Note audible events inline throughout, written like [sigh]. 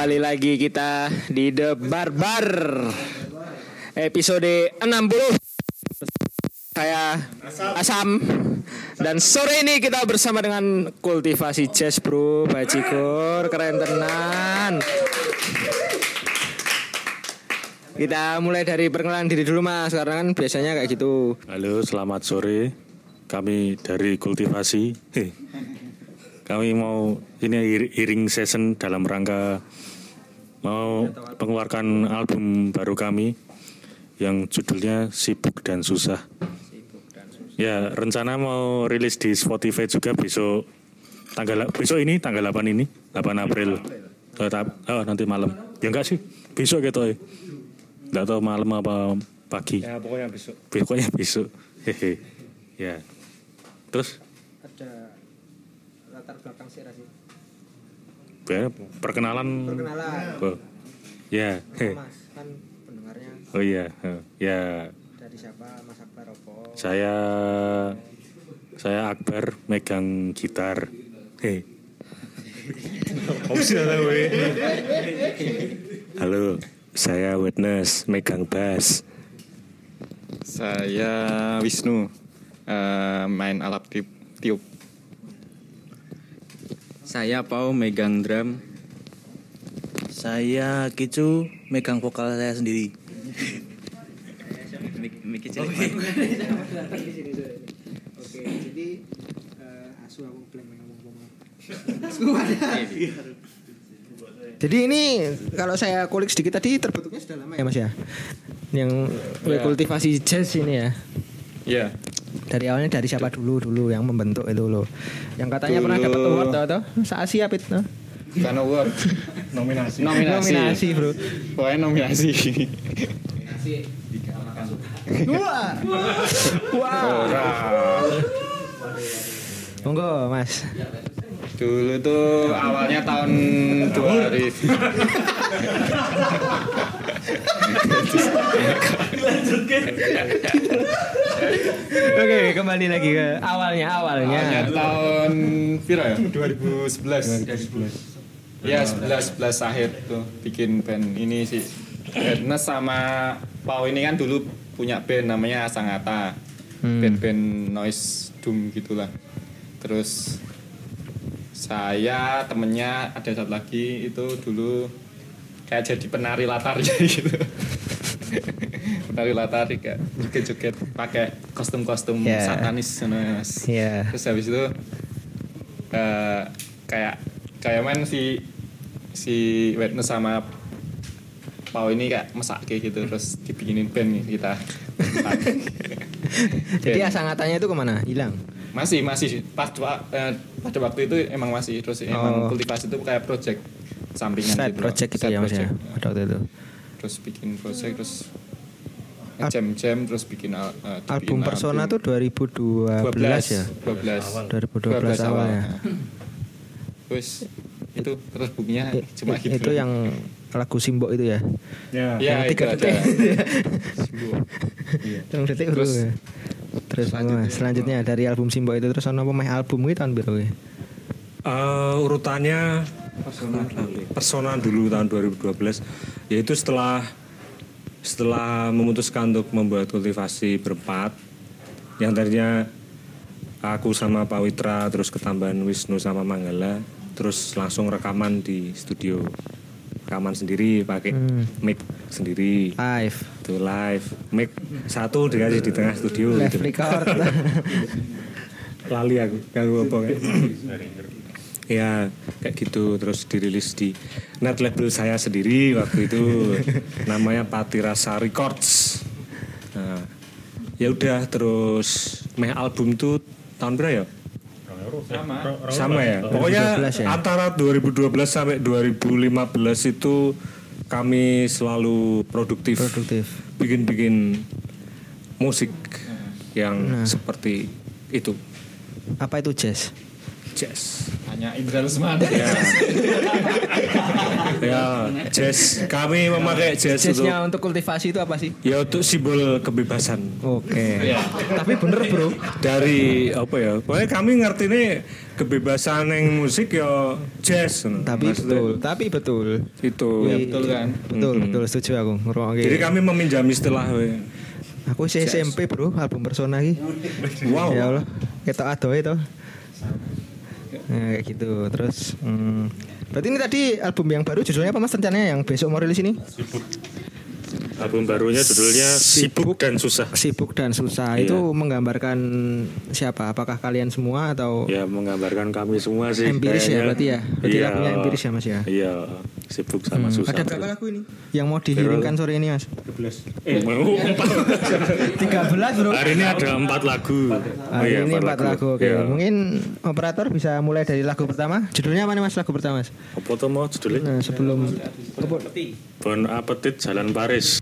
Kembali lagi kita di The Barbar Episode 60 Saya Asam Dan sore ini kita bersama dengan Kultivasi Jazz bro. Bajigur Keren tenan. Kita mulai dari perkenalan diri dulu mas. Karena kan biasanya kayak gitu. Halo, selamat sore. Kami dari Kultivasi. Kami mau ini hearing session dalam rangka mau mengeluarkan album baru kami yang judulnya Sibuk dan Susah. Ya, rencana mau rilis di Spotify juga besok tanggal besok ini tanggal 8 ini, 8 April. Oh, oh, nanti malam. Ya enggak sih, besok gitu ya. Enggak tahu malam apa pagi. Ya pokoknya besok Pokoknya besok. Hehe. Ya. Terus Ada latar belakang sih perkenalan. Perkenalan Oh. Ya. Mas kan [laughs] pendengarnya Oh iya. Ya. dari siapa Mas Akbar Opo Saya saya Akbar megang gitar. Hei. Halo, saya Witness megang bass. Saya Wisnu eh, main alat tiup. tiup. Saya Pau megang drum. Saya Kicu megang vokal saya sendiri. [laughs] Mik Mik Kicu. Oke jadi eh, asu aku belum ngomong-ngomong Jadi ini kalau saya kulik sedikit tadi terbentuknya sudah lama ya Mas ya. Yang Ya. kultivasi jazz ini ya. Iya. Dari awalnya dari siapa dulu dulu yang membentuk itu loh. Yang katanya pernah Dulu- dapat award atau Asia Pit no? Bukan award. Nominasi. Nominasi. Nominasi, Bro. Pokoknya nominasi. Wah. Wah. Ora. Monggo Mas. Dulu tuh awalnya tahun 2000. [laughs] Oke, kembali lagi ke awalnya awalnya. Awalnya tahun piro ya? 2011. 2011. Ya, 11 11 akhir tuh bikin band ini sih. Ernest sama Pau ini kan dulu punya band namanya Asangata. Hmm. Band-band noise doom gitulah. Terus saya temennya ada satu lagi itu dulu kayak jadi penari latar [laughs] gitu. penari latar kayak joget-joget pakai kostum-kostum Yeah. satanis Mas. Iya. Terus habis itu eh, kayak kayak main si si Witness sama Pau ini kayak masak kayak gitu terus dibikinin band kita. [laughs] Jadi asangatannya itu ke mana? Hilang. masih masih pas eh, pada waktu itu emang masih terus emang Oh. kultivasi itu kayak project sampingan Side gitu. project gitu ya Mas ya. Pada waktu itu. Terus bikin project terus jam-jam terus bikin al- dibikin Album Persona tuh 2012 ya. 2012 12 awal ya. [laughs] Terus itu terus bukunya I- cuma gitu. Itu yang lagu Simbok itu ya. Ya. ya yang tiga detik. Yang detik Terus- terus. Terus selanjutnya, selanjutnya- dari album Simbok itu terus ono apa meh album itu tahun biru Eh, urutannya persona dulu tahun 2012 yaitu setelah setelah memutuskan untuk membuat kultivasi berempat yang tadinya aku sama Pak Witra terus ketambahan Wisnu sama Manggala terus langsung rekaman di studio rekaman sendiri pakai Hmm. mic sendiri Live. itu live mic satu dikasih di tengah studio Live gitu. record. [laughs] lali aku ganggu apa kayak [clears throat] ya kayak gitu terus dirilis di net label saya sendiri waktu itu [laughs] namanya Patirasa Records nah, ya udah terus meh album tuh tahun berapa ya Sama. sama ya pokoknya 2012 ya? antara 2012 sampai 2015 itu kami selalu produktif Produktif. bikin-bikin musik yang Nah. seperti itu Apa itu jazz? Jazz Hanya Indra Lesman. ya ya [laughs] Ya, jazz. Kami memakai jazz untuk Jazznya untuk kultivasi itu apa sih? ya untuk simbol kebebasan. Oke. Tapi bener bro. Dari apa ya? Pokoknya kami ngerti nih kebebasan yang musik ya jazz. Tapi Maksudnya betul. Tapi betul. Itu. Ya, betul kan? Betul betul setuju aku. Ngrungokke. Jadi kami meminjam istilah. we. Aku sih SMP bro album persona iki. Wow. Ya Allah. Ketok adoe to. Nah, kayak gitu. Terus hmm, berarti ini tadi album yang baru judulnya apa Mas rencananya yang besok mau rilis ini? Album barunya judulnya Sibuk dan Susah. Sibuk dan susah Iya. itu menggambarkan siapa? Apakah kalian semua atau Ya menggambarkan kami semua sih. empiris ya berarti ya? Berarti Iya. lagunya empiris ya Mas ya? Iya, sibuk sama Hmm, susah. Ada berapa lagu ini? Yang mau dihiringkan sore ini Mas? Eh, mau [laughs] empat. 13 bro. Hari ini ada empat lagu. Oh Hari iya, ini empat lagu. Oke. Iya. Mungkin operator bisa mulai dari lagu pertama. Judulnya apa nih Mas lagu pertama Mas? Apa tuh mau judulnya? Nah, sebelum Bon Appetit Jalan Paris.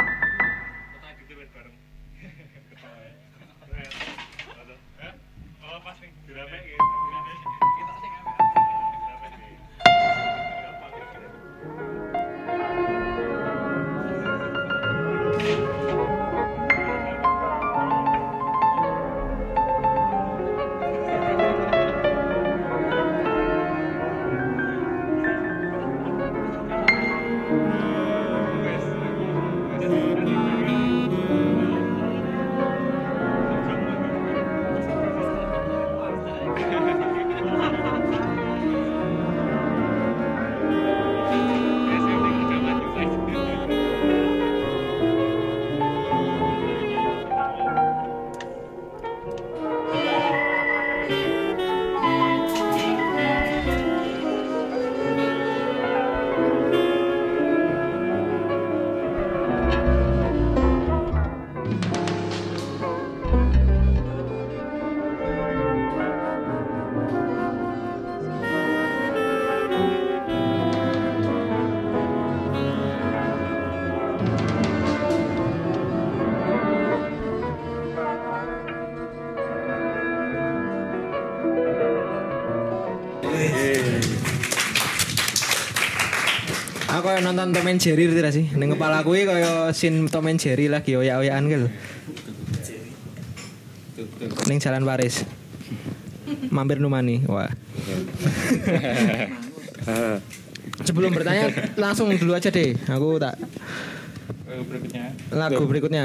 Kayak nonton Tom and Jerry tidak sih? Ning kepala kuwi kaya scene Tom and Jerry lagi oyak-oyakan gitu. Ning Jalan Paris. Mampir Numani. Wah. Sebelum bertanya langsung dulu aja deh. Aku tak Eh, berikutnya. lagu berikutnya.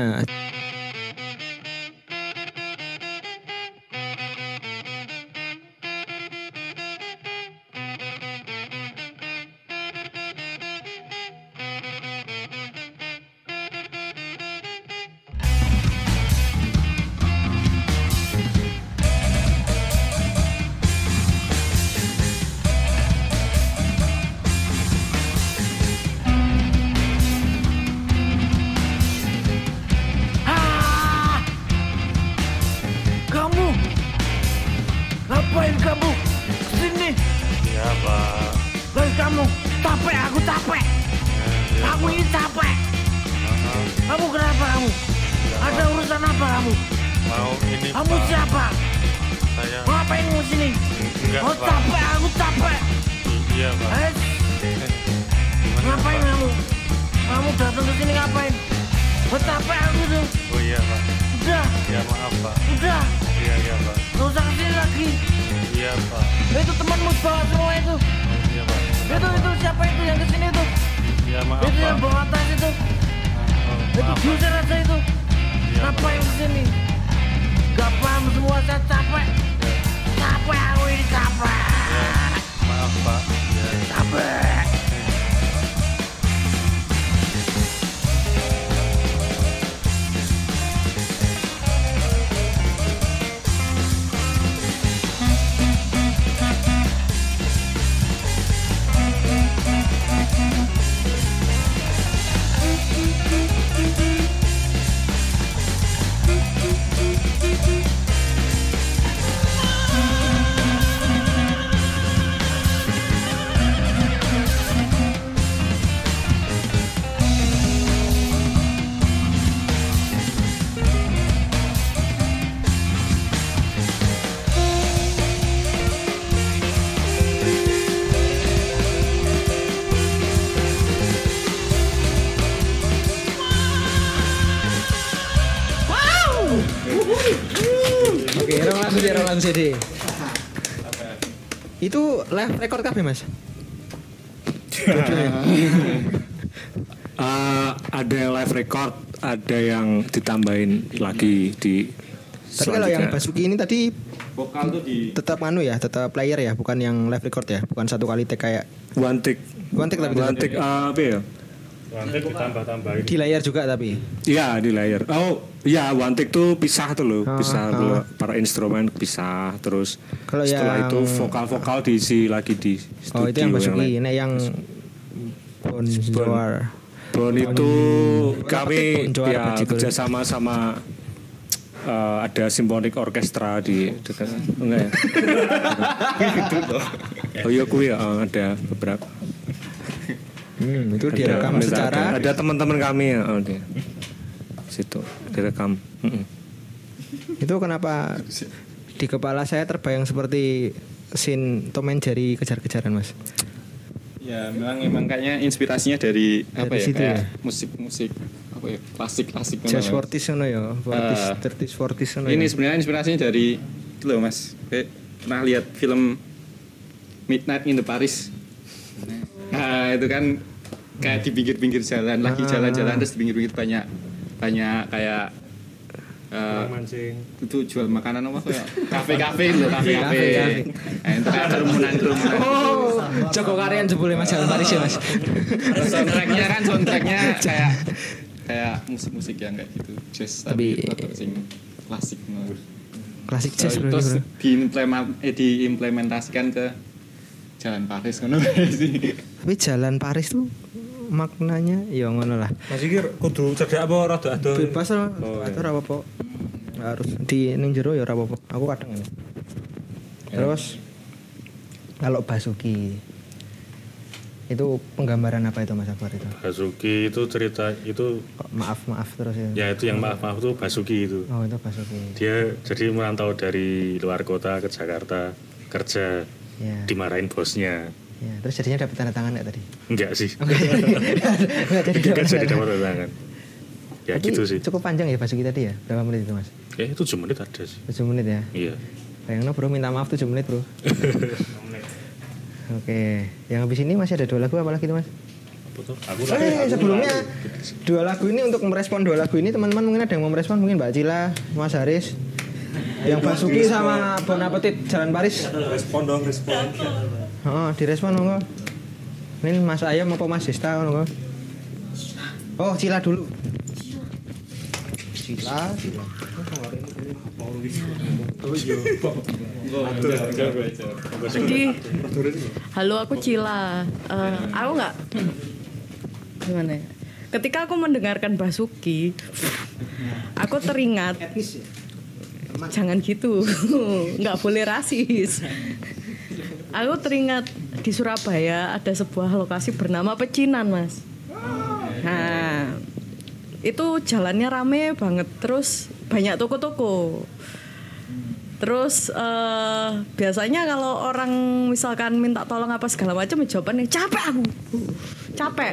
Lagu CD. Itu live record kabeh, Mas? [laughs] Eh, ada live record, ada yang ditambahin lagi di Tapi kalau yang. Basuki ini tadi Vokal tuh di tetap anu ya, tetap player ya, bukan yang live record ya, bukan satu kali take kayak one take one take tapi one take eh, apa ya Take ditambah-tambahin. di layar juga tapi. Iya di layar. Oh iya one take tuh pisah tuh loh, Ah, pisah ah. loh. para instrumen pisah terus Kalau setelah yang- itu vokal-vokal diisi lagi di studio. Oh, itu yang Basuki. Nek yang Bon Joar. Bon itu Bon kami Joar ya Bajikul. kerja sama sama eh, ada simfonik orkestra di dekat enggak ya? [laughs] oh iya kuwi ya eh, ada beberapa Hmm, itu direkam ada- secara ada teman-teman kami ya oh, di situ direkam Mm-mm. itu kenapa di kepala saya terbayang seperti scene Tom and Jerry kejar-kejaran, Mas. Ya, memang emang kayaknya inspirasinya dari, apa Dari ya? situ kayak ya? musik-musik apa ya? Klasik-klasik Jazz forties ngono ya, Ah. thirties, forties ngono. Ini ya. sebenarnya inspirasinya dari itu loh, Mas. Kayak pernah lihat film Midnight in the Paris. Nah, itu kan kayak di pinggir-pinggir jalan, lagi Ah. jalan-jalan terus di pinggir-pinggir banyak banyak kayak eh, Mancing. itu jual makanan apa kayak [laughs] kafe-kafe loh, kafe-kafe. Kafe-kafe. Nah, itu kayak kerumunan-kerumunan. Oh, Joko Karyan jebule Mas Jalan Paris ya, Mas. soundtracknya kan soundtracknya [laughs] kayak kayak musik-musik yang kayak gitu jazz Tapi- sing klasik. Klasik jazz bro. terus bro. diimplemen- eh, diimplementasikan ke Jalan Paris ngono sih Tapi Jalan Paris tuh maknanya ya ngono lah. Masih kira kudu cedak apa rada ado. Bebas lah, Oh, atau iya. ora apa-apa. Harus di ning jero ya ora apa-apa. Aku kadang ini. Terus kalau Basuki itu penggambaran apa itu Mas Akbar itu? Basuki itu cerita itu Kok maaf maaf terus ya? ya itu yang maaf maaf itu Basuki itu Oh itu Basuki. dia jadi merantau dari luar kota ke Jakarta kerja Ya. dimarahin bosnya ya. Terus jadinya dapat tanda tangan nggak tadi? enggak sih [laughs] Enggak jadi enggak jadi dapat dapat tangan ya Tapi gitu sih Cukup panjang ya Basuki tadi ya? Berapa menit itu Mas? eh itu 7 menit ada sih 7 menit ya? iya Bayangin bro minta maaf 7 menit bro [laughs] Oke Yang habis ini masih ada dua lagu apa lagi tuh mas? apa tuh aku Eh sebelumnya Dua lagu ini untuk merespon dua lagu ini Teman-teman mungkin ada yang mau merespon Mungkin Mbak Cila, Mas Haris Yang Basuki sama Bon Appetit Jalan Paris Respon dong, respon. Oh direspon monggo Ini Mas Ayam apa Mas Desta monggo Oh Cila dulu. Cila Cila. Jadi, halo aku Cila. Eh, aku nggak gimana ya? Ketika aku mendengarkan Basuki, aku teringat jangan gitu, [laughs] nggak boleh rasis. Aku teringat di Surabaya ada sebuah lokasi bernama Pecinan, mas. Nah, itu jalannya rame banget, terus banyak toko-toko. Terus eh, biasanya kalau orang misalkan minta tolong apa segala macam ya jawabannya capek aku. Capek.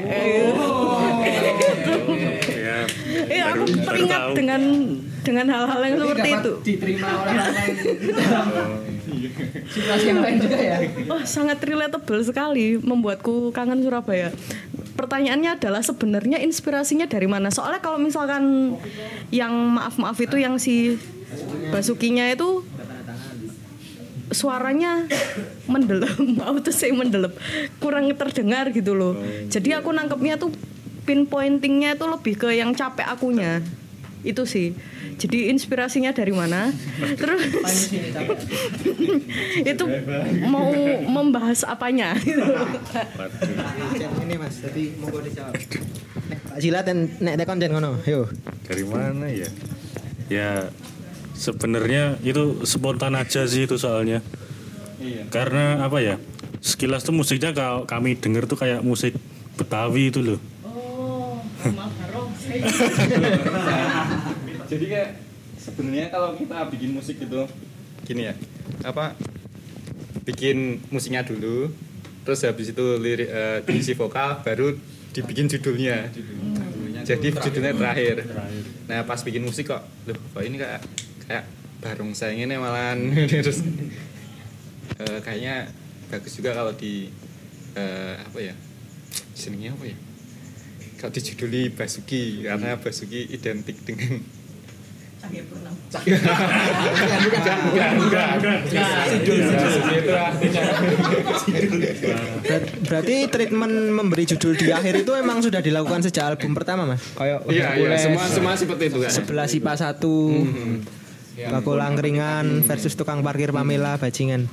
ya Iya, aku baru- baru teringat dengan dengan hal-hal yang seperti itu. diterima oleh orang lain [laughs] situasi yang lain juga ya Wah, sangat relatable sekali membuatku kangen Surabaya. Pertanyaannya adalah sebenarnya inspirasinya dari mana? Soalnya kalau misalkan yang maaf-maaf itu yang si Basukinya itu suaranya mendelep, [laughs] mau tuh saya mendelep, kurang terdengar gitu loh. Jadi aku nangkepnya tuh pinpointingnya itu lebih ke yang capek akunya. Itu sih. Jadi inspirasinya dari mana? [laughs] Terus [laughs] itu mau membahas apanya? gitu. ini mas jadi mau gue dijawab nek Pak Cila ten nek tekon ten ngono yo dari mana ya ya sebenarnya itu spontan aja sih itu soalnya. Iya. karena apa ya sekilas tuh musiknya kalau kami denger tuh kayak musik Betawi itu loh. Oh, [laughs] jadi kayak sebenarnya kalau kita bikin musik itu gini ya apa bikin musiknya dulu terus habis itu lirik eh, diisi vokal baru dibikin judulnya. Jadi judulnya terakhir. Nah pas bikin musik kok loh kok ini kayak kayak barongsai ini malahan. [laughs] Terus eh, kayaknya bagus juga kalau di eh, apa ya senengnya apa ya? Kalau dijuduli Basuki karena Basuki identik dengan Ber- berarti treatment memberi judul di akhir itu emang sudah dilakukan sejak album pertama mas? Kayak Iya, iya, Hercules, semua semua seperti itu kan. sebelah IPA satu Bakul angkringan versus tukang parkir Pamela bajingan.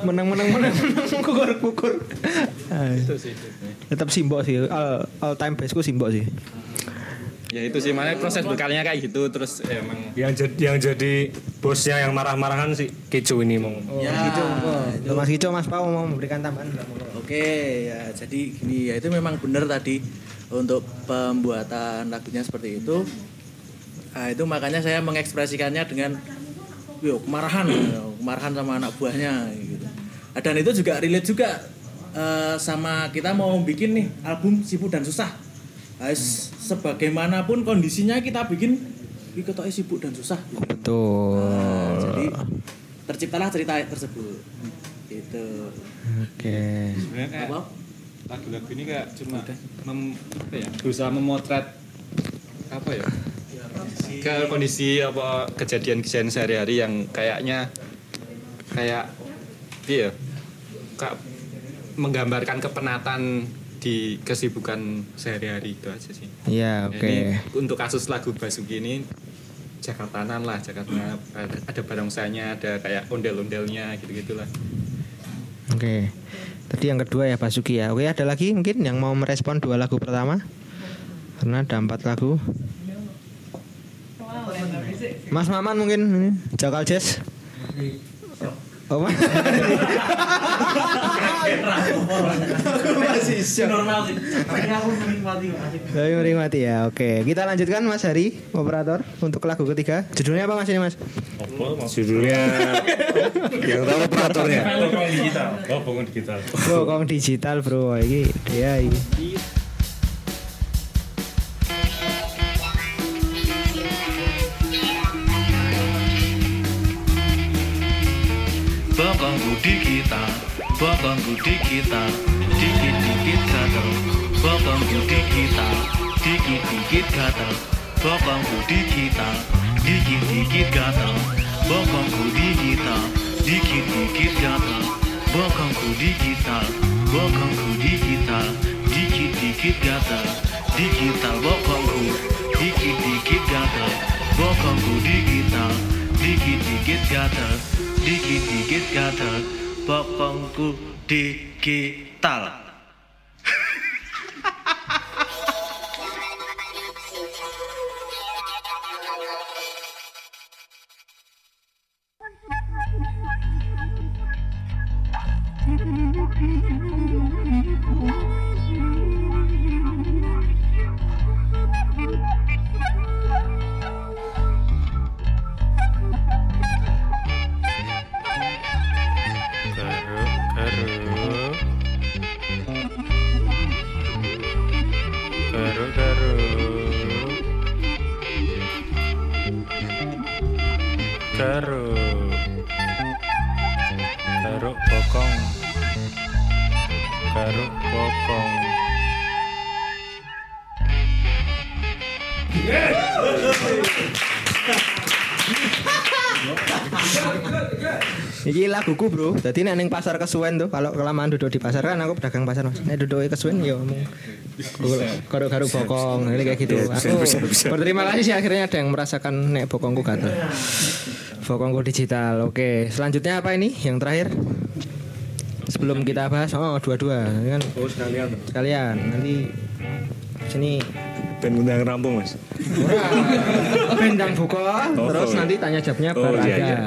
menang menang menang menang kukur kukur. Itu sih. Tetap simbok sih. All, all time bestku simbok sih. Ya itu sih makanya proses berkarya kayak gitu terus ya, emang Yang jadi yang jadi bosnya yang marah-marahan si Kejo ini mau. Ya, Loh, Mas Kico Mas Pau mau memberikan tambahan. Oke ya jadi gini ya itu memang benar tadi untuk pembuatan lagunya seperti itu. Nah, itu makanya saya mengekspresikannya dengan yo kemarahan, kemarahan sama anak buahnya gitu. Ah, Dan itu juga relate juga eh, sama kita mau bikin nih album sibuk dan susah. Ah, s- sebagaimanapun kondisinya kita bikin iki ketoknya sibuk dan susah. gitu. Betul. Nah, jadi terciptalah cerita tersebut. Gitu. Oke. sebenarnya kayak Apa? lagu-lagu ini kayak cuma mem, apa ya berusaha memotret apa ya ke kondisi apa kejadian-kejadian sehari-hari yang kayaknya kayak iya kayak menggambarkan kepenatan di kesibukan sehari-hari itu aja sih. Iya, oke. Jadi untuk kasus lagu Basuki ini Jakartanan lah, Jakarta ada, ada barongsainya, ada kayak ondel-ondelnya gitu-gitulah. Oke. Tadi yang kedua ya Basuki ya. Oke, ada lagi mungkin yang mau merespon dua lagu pertama? Karena ada empat lagu. Mas Maman mungkin ini, Jakal Jazz. Oh, Mas. Normal sih. aku menikmati. Tapi menikmati ya. Oke, kita lanjutkan Mas Hari, operator untuk lagu ketiga. Judulnya apa Mas ini Mas? Judulnya yang tahu operatornya. Bokong digital. Oh, bokong digital. Bro, kong digital bro. Ini dia ini. Bokongku digital, bokongku digital, dikit-dikit gatel. Bokongku digital, dikit-dikit gatel. Bokongku digital, dikit-dikit gatel. Bokongku digital, dikit-dikit gatel. Bokongku digital, bokongku digital, dikit-dikit gatel. Digital bokongku, dikit-dikit gatel. Bokongku digital, dikit-dikit gatel. Dikit-dikit gatel. Bokongku digital. Laguku bro. Jadi nek ning pasar kesuwen tuh, kalau kelamaan duduk di pasar kan aku pedagang pasar mas. Nek duduk kesuwen ya omong garuk-garuk bokong, ini kayak gitu. Aku berterima kasih sih akhirnya ada yang merasakan nek bokongku gatel. Bokongku digital. Oke, selanjutnya apa ini? Yang terakhir. Sebelum kita bahas, oh dua-dua Ini kan Oh, sekalian. sekalian nanti sini Ben undang rampung, Mas. bendang buka, Oh, terus oh. nanti tanya jawabnya Oh, iya, iya.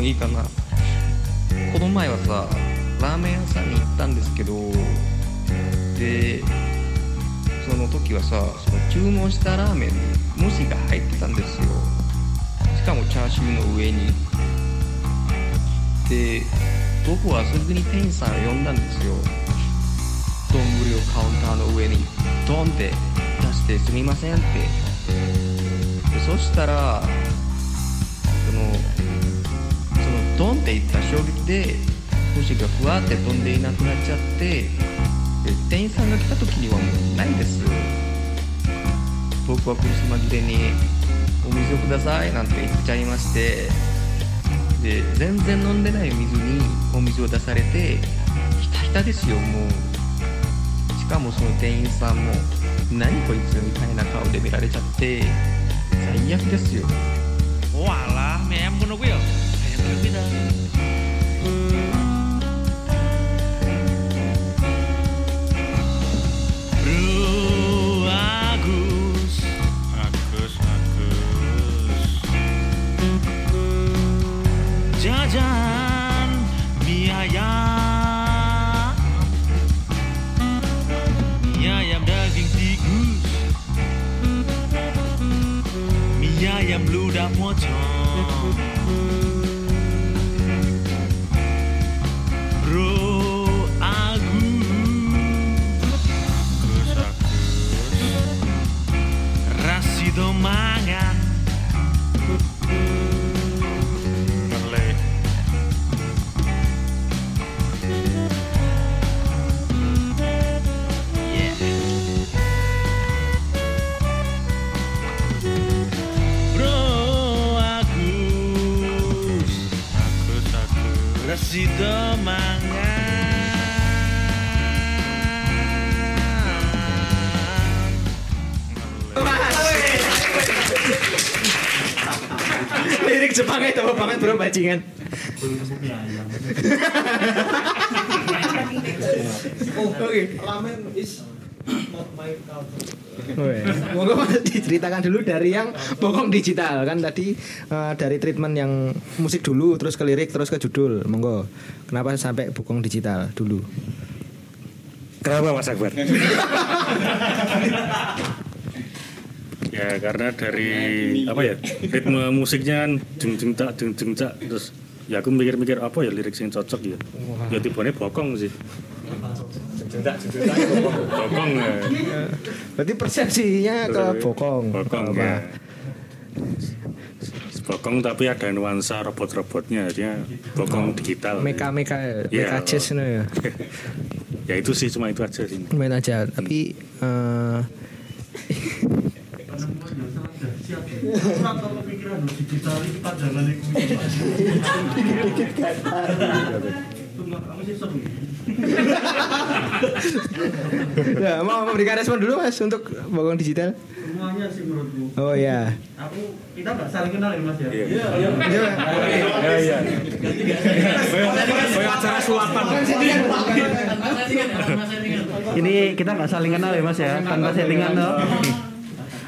もいいかな。この前はさラーメン屋さんに行ったんですけどでその時はさその注文したラーメンに文字が入ってたんですよ。しかもチャーシューの上に。で僕はすぐに店員さんを呼んだんですよ。丼をカウンターの上にドンって出してすみませんって。でそしたらそのドンっていった衝撃で星がふわって飛んでいなくなっちゃって店員さんが来た時にはもうないんです。僕は苦し紛れに「お水をください」なんて言っちゃいまして。で全然飲んでない水にお水を出されてひたひたですよもう。しかもその店員さんも「何こいつ」みたいな顔で見られちゃって最悪ですよ。Walah, mie ayam kono kuwi bajingan. Oke. Oke. Monggo diceritakan dulu dari yang bokong digital kan tadi eh, dari treatment yang musik dulu terus ke lirik terus ke judul. Monggo. Kenapa sampai bokong digital dulu? Kenapa Mas Akbar? [laughs] ya karena dari apa ya ritme musiknya kan jeng jeng tak jeng jeng tak terus ya aku mikir-mikir apa ya lirik yang cocok ya? Ya tibanya bokong sih. Jeng tak jeng tak bokong ya. Berarti persepsinya ke bokong. bokong Apa? ya. Bokong tapi ada nuansa robot-robotnya dia bokong digital. Meka meka Iya. meka jazz ya. [laughs] ya itu sih cuma itu aja sih. Main aja. Tapi eh, [laughs] [laughs] ya mau memberikan respon dulu mas untuk bokong digital. Semuanya sih menurutku. Oh ya. Aku kita nggak saling kenal ya mas ya. Iya. ya ya Kayak acara sulapan. Ini kita nggak saling kenal ya mas ya, tanpa settingan tuh.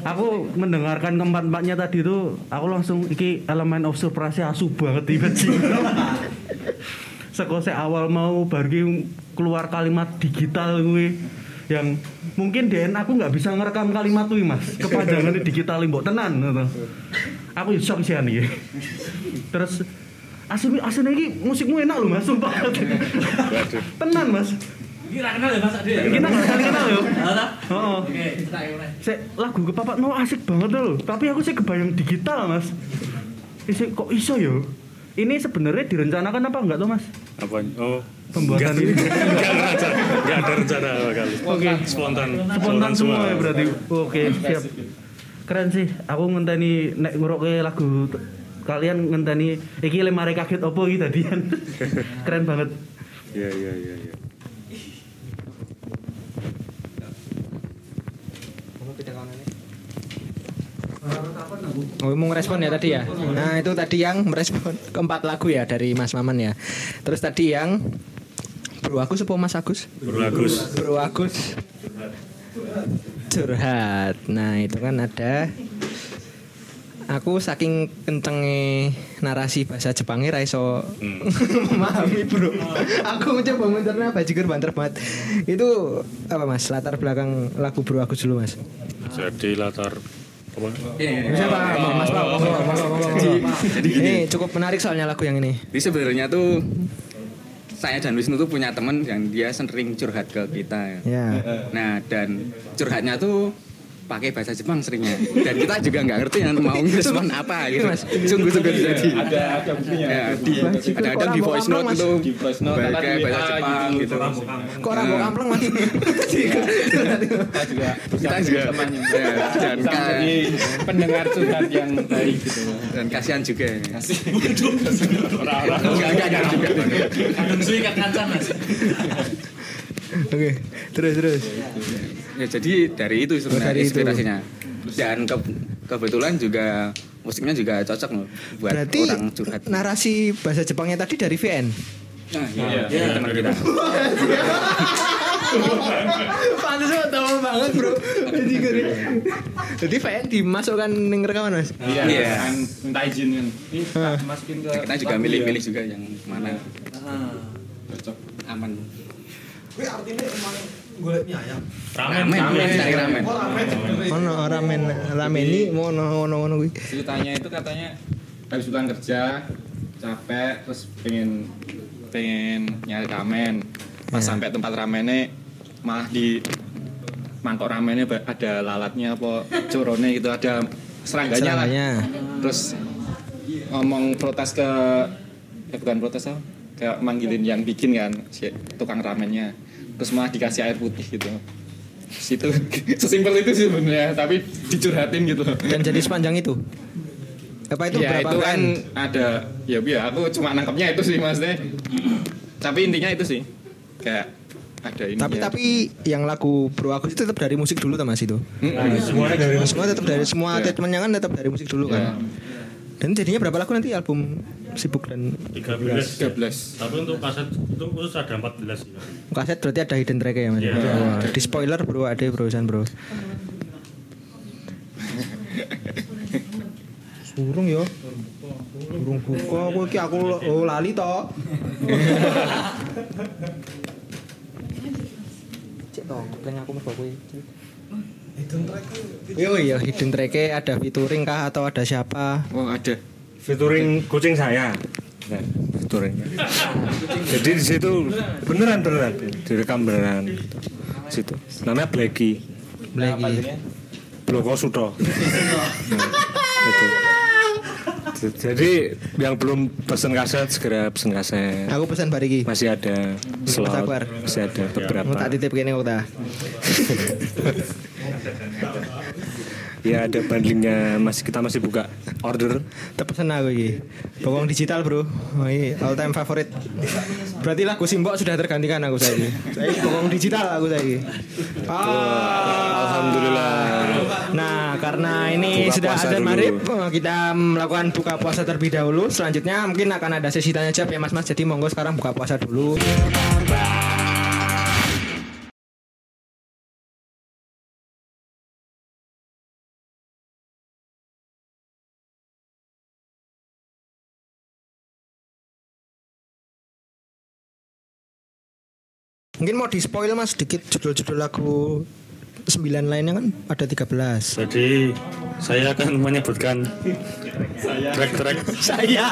Aku mendengarkan keempat-empatnya tadi tuh, aku langsung iki elemen of surprise asu banget tiba [laughs] Seko saya awal mau baru keluar kalimat digital gue yang mungkin Den aku nggak bisa ngerekam kalimat tuh mas. Kepanjangannya digital mbok tenan gitu. aku shock sih nih terus asli asli ini musikmu enak loh mas sumpah. Tenan mas Kira kenal ya Mas? Ade? kita nggak saling kenal yo. Oh Oke, ya. Sek, lagu ke papat no asik banget loh tapi aku sih kebayang digital mas. Isi, kok iso yo? Ini sebenarnya direncanakan apa enggak tuh mas? Apa? Oh. Pembuatan ini. [laughs] nggak ada rencana. Nggak ada rencana sama sekali. Oke. spontan. Spontan semua. ya berarti. Oke siap. Keren sih. Aku ngenteni nek ngeroke lagu kalian ngenteni iki lemare kaget opo iki tadian? [laughs] Keren banget. Ya ya ya ya Oh, mau ngerespon ya tadi ya. Nah, itu tadi yang merespon [laughs] keempat lagu ya dari Mas Maman ya. Terus tadi yang Bro Agus apa Mas Agus? Bro Agus. Bro Agus. Curhat. Nah, itu kan ada aku saking kencenge narasi bahasa Jepangnya ra iso [laughs] memahami bro aku mencoba mencerna bajigur banter banget itu apa mas latar belakang lagu bro aku dulu mas Jadi latar mas pak Jadi gini. ini cukup menarik soalnya lagu yang ini. Jadi sebenarnya tuh saya dan Wisnu tuh punya teman yang dia sering curhat ke kita. ya. Nah dan curhatnya tuh pakai bahasa Jepang seringnya. Dan kita juga nggak ngerti yang mau respon apa gitu. Mas. sungguh-sungguh jadi. Ada ada buktinya. Ya, di, ada ada di voice note Mas. itu Di voice note, pakai bahasa Jepang gitu. gitu, kok rambut ampleng mas? Kita juga kita juga ya, dan pendengar curhat yang baik gitu dan kasihan juga orang-orang. Enggak enggak enggak juga suwi mas. oke terus terus ya jadi dari itu sebenarnya dari itu. inspirasinya. Dan ke- kebetulan juga musiknya juga cocok loh buat berarti orang curhat. narasi bahasa Jepangnya tadi dari VN nah iya, iya, teman kita. Pantes banget tahu banget bro. Bajigur Jadi VN dimasukkan ning rekaman mas? Iya. Kan minta izin kan? Ah. masukin ke kita juga milih-milih ya. juga yang mana. Cocok. Aman Ramen, ramen cari ramen. Ono ramen ramen ini mau ono ono ono kuwi. ceritanya itu katanya habis pulang kerja capek terus pengen pengen nyari ramen. Pas Ya. sampai tempat ramennya malah di mangkok ramennya ada lalatnya apa curone gitu ada serangganya lah. Seranganya. terus ngomong protes ke eh bukan protes apa kayak manggilin yang bikin kan si tukang ramennya terus malah dikasih air putih gitu situ [laughs] sesimpel itu sih sebenarnya tapi dicurhatin gitu Dan jadi sepanjang itu. Apa itu ya berapa itu kan ada ya biar aku cuma nangkepnya itu sih maksudnya tapi intinya itu sih kayak ada ini Tapi tapi yang lagu Bro aku itu tetap dari musik dulu tuh Mas itu. Semuanya dari Semua tetap dari semua Ya. treatmentnya kan tetap dari musik dulu kan. Dan jadinya berapa lagu nanti album sibuk dan 13. 13 Tapi untuk kaset itu khusus ada 14 ya. kaset berarti ada hidden track ya Mas. Iya. Wah, di spoiler Bro ada brosan Bro. Surung yo. Surung buka aku iki aku oh lali to. Cek to, ngepleng aku mergo kuwi. Hidden track. Yo iya, hidden track ada featuring kah atau ada siapa? oh ada Featuring kucing saya. Nah, featuring. [laughs] Jadi di situ beneran beneran direkam beneran. Gitu. Situ. Namanya Blacky. Blacky. Bloko Suto. [laughs] Nah, itu. Jadi yang belum pesen kaset segera pesen kaset. Aku pesan bariki. Masih ada slot. Masih ada beberapa. Mau tak titip kene kok ta. [laughs] Ya ada bundlingnya masih kita masih buka order. Terpesen aku iki. Bokong digital, Bro. Oh, ini all time favorite. Berarti lagu Simbok sudah tergantikan aku. Saya bokong digital aku saiki. Ah. Alhamdulillah. Nah, karena ini Buka sudah ada maghrib, eh, kita melakukan buka puasa terlebih dahulu. Selanjutnya mungkin akan ada sesi tanya jawab ya Mas Mas. Jadi monggo sekarang buka puasa dulu. Mungkin mau di spoil mas sedikit judul-judul lagu 9 lainnya kan? Ada 13 Jadi saya akan menyebutkan track-track. Saya.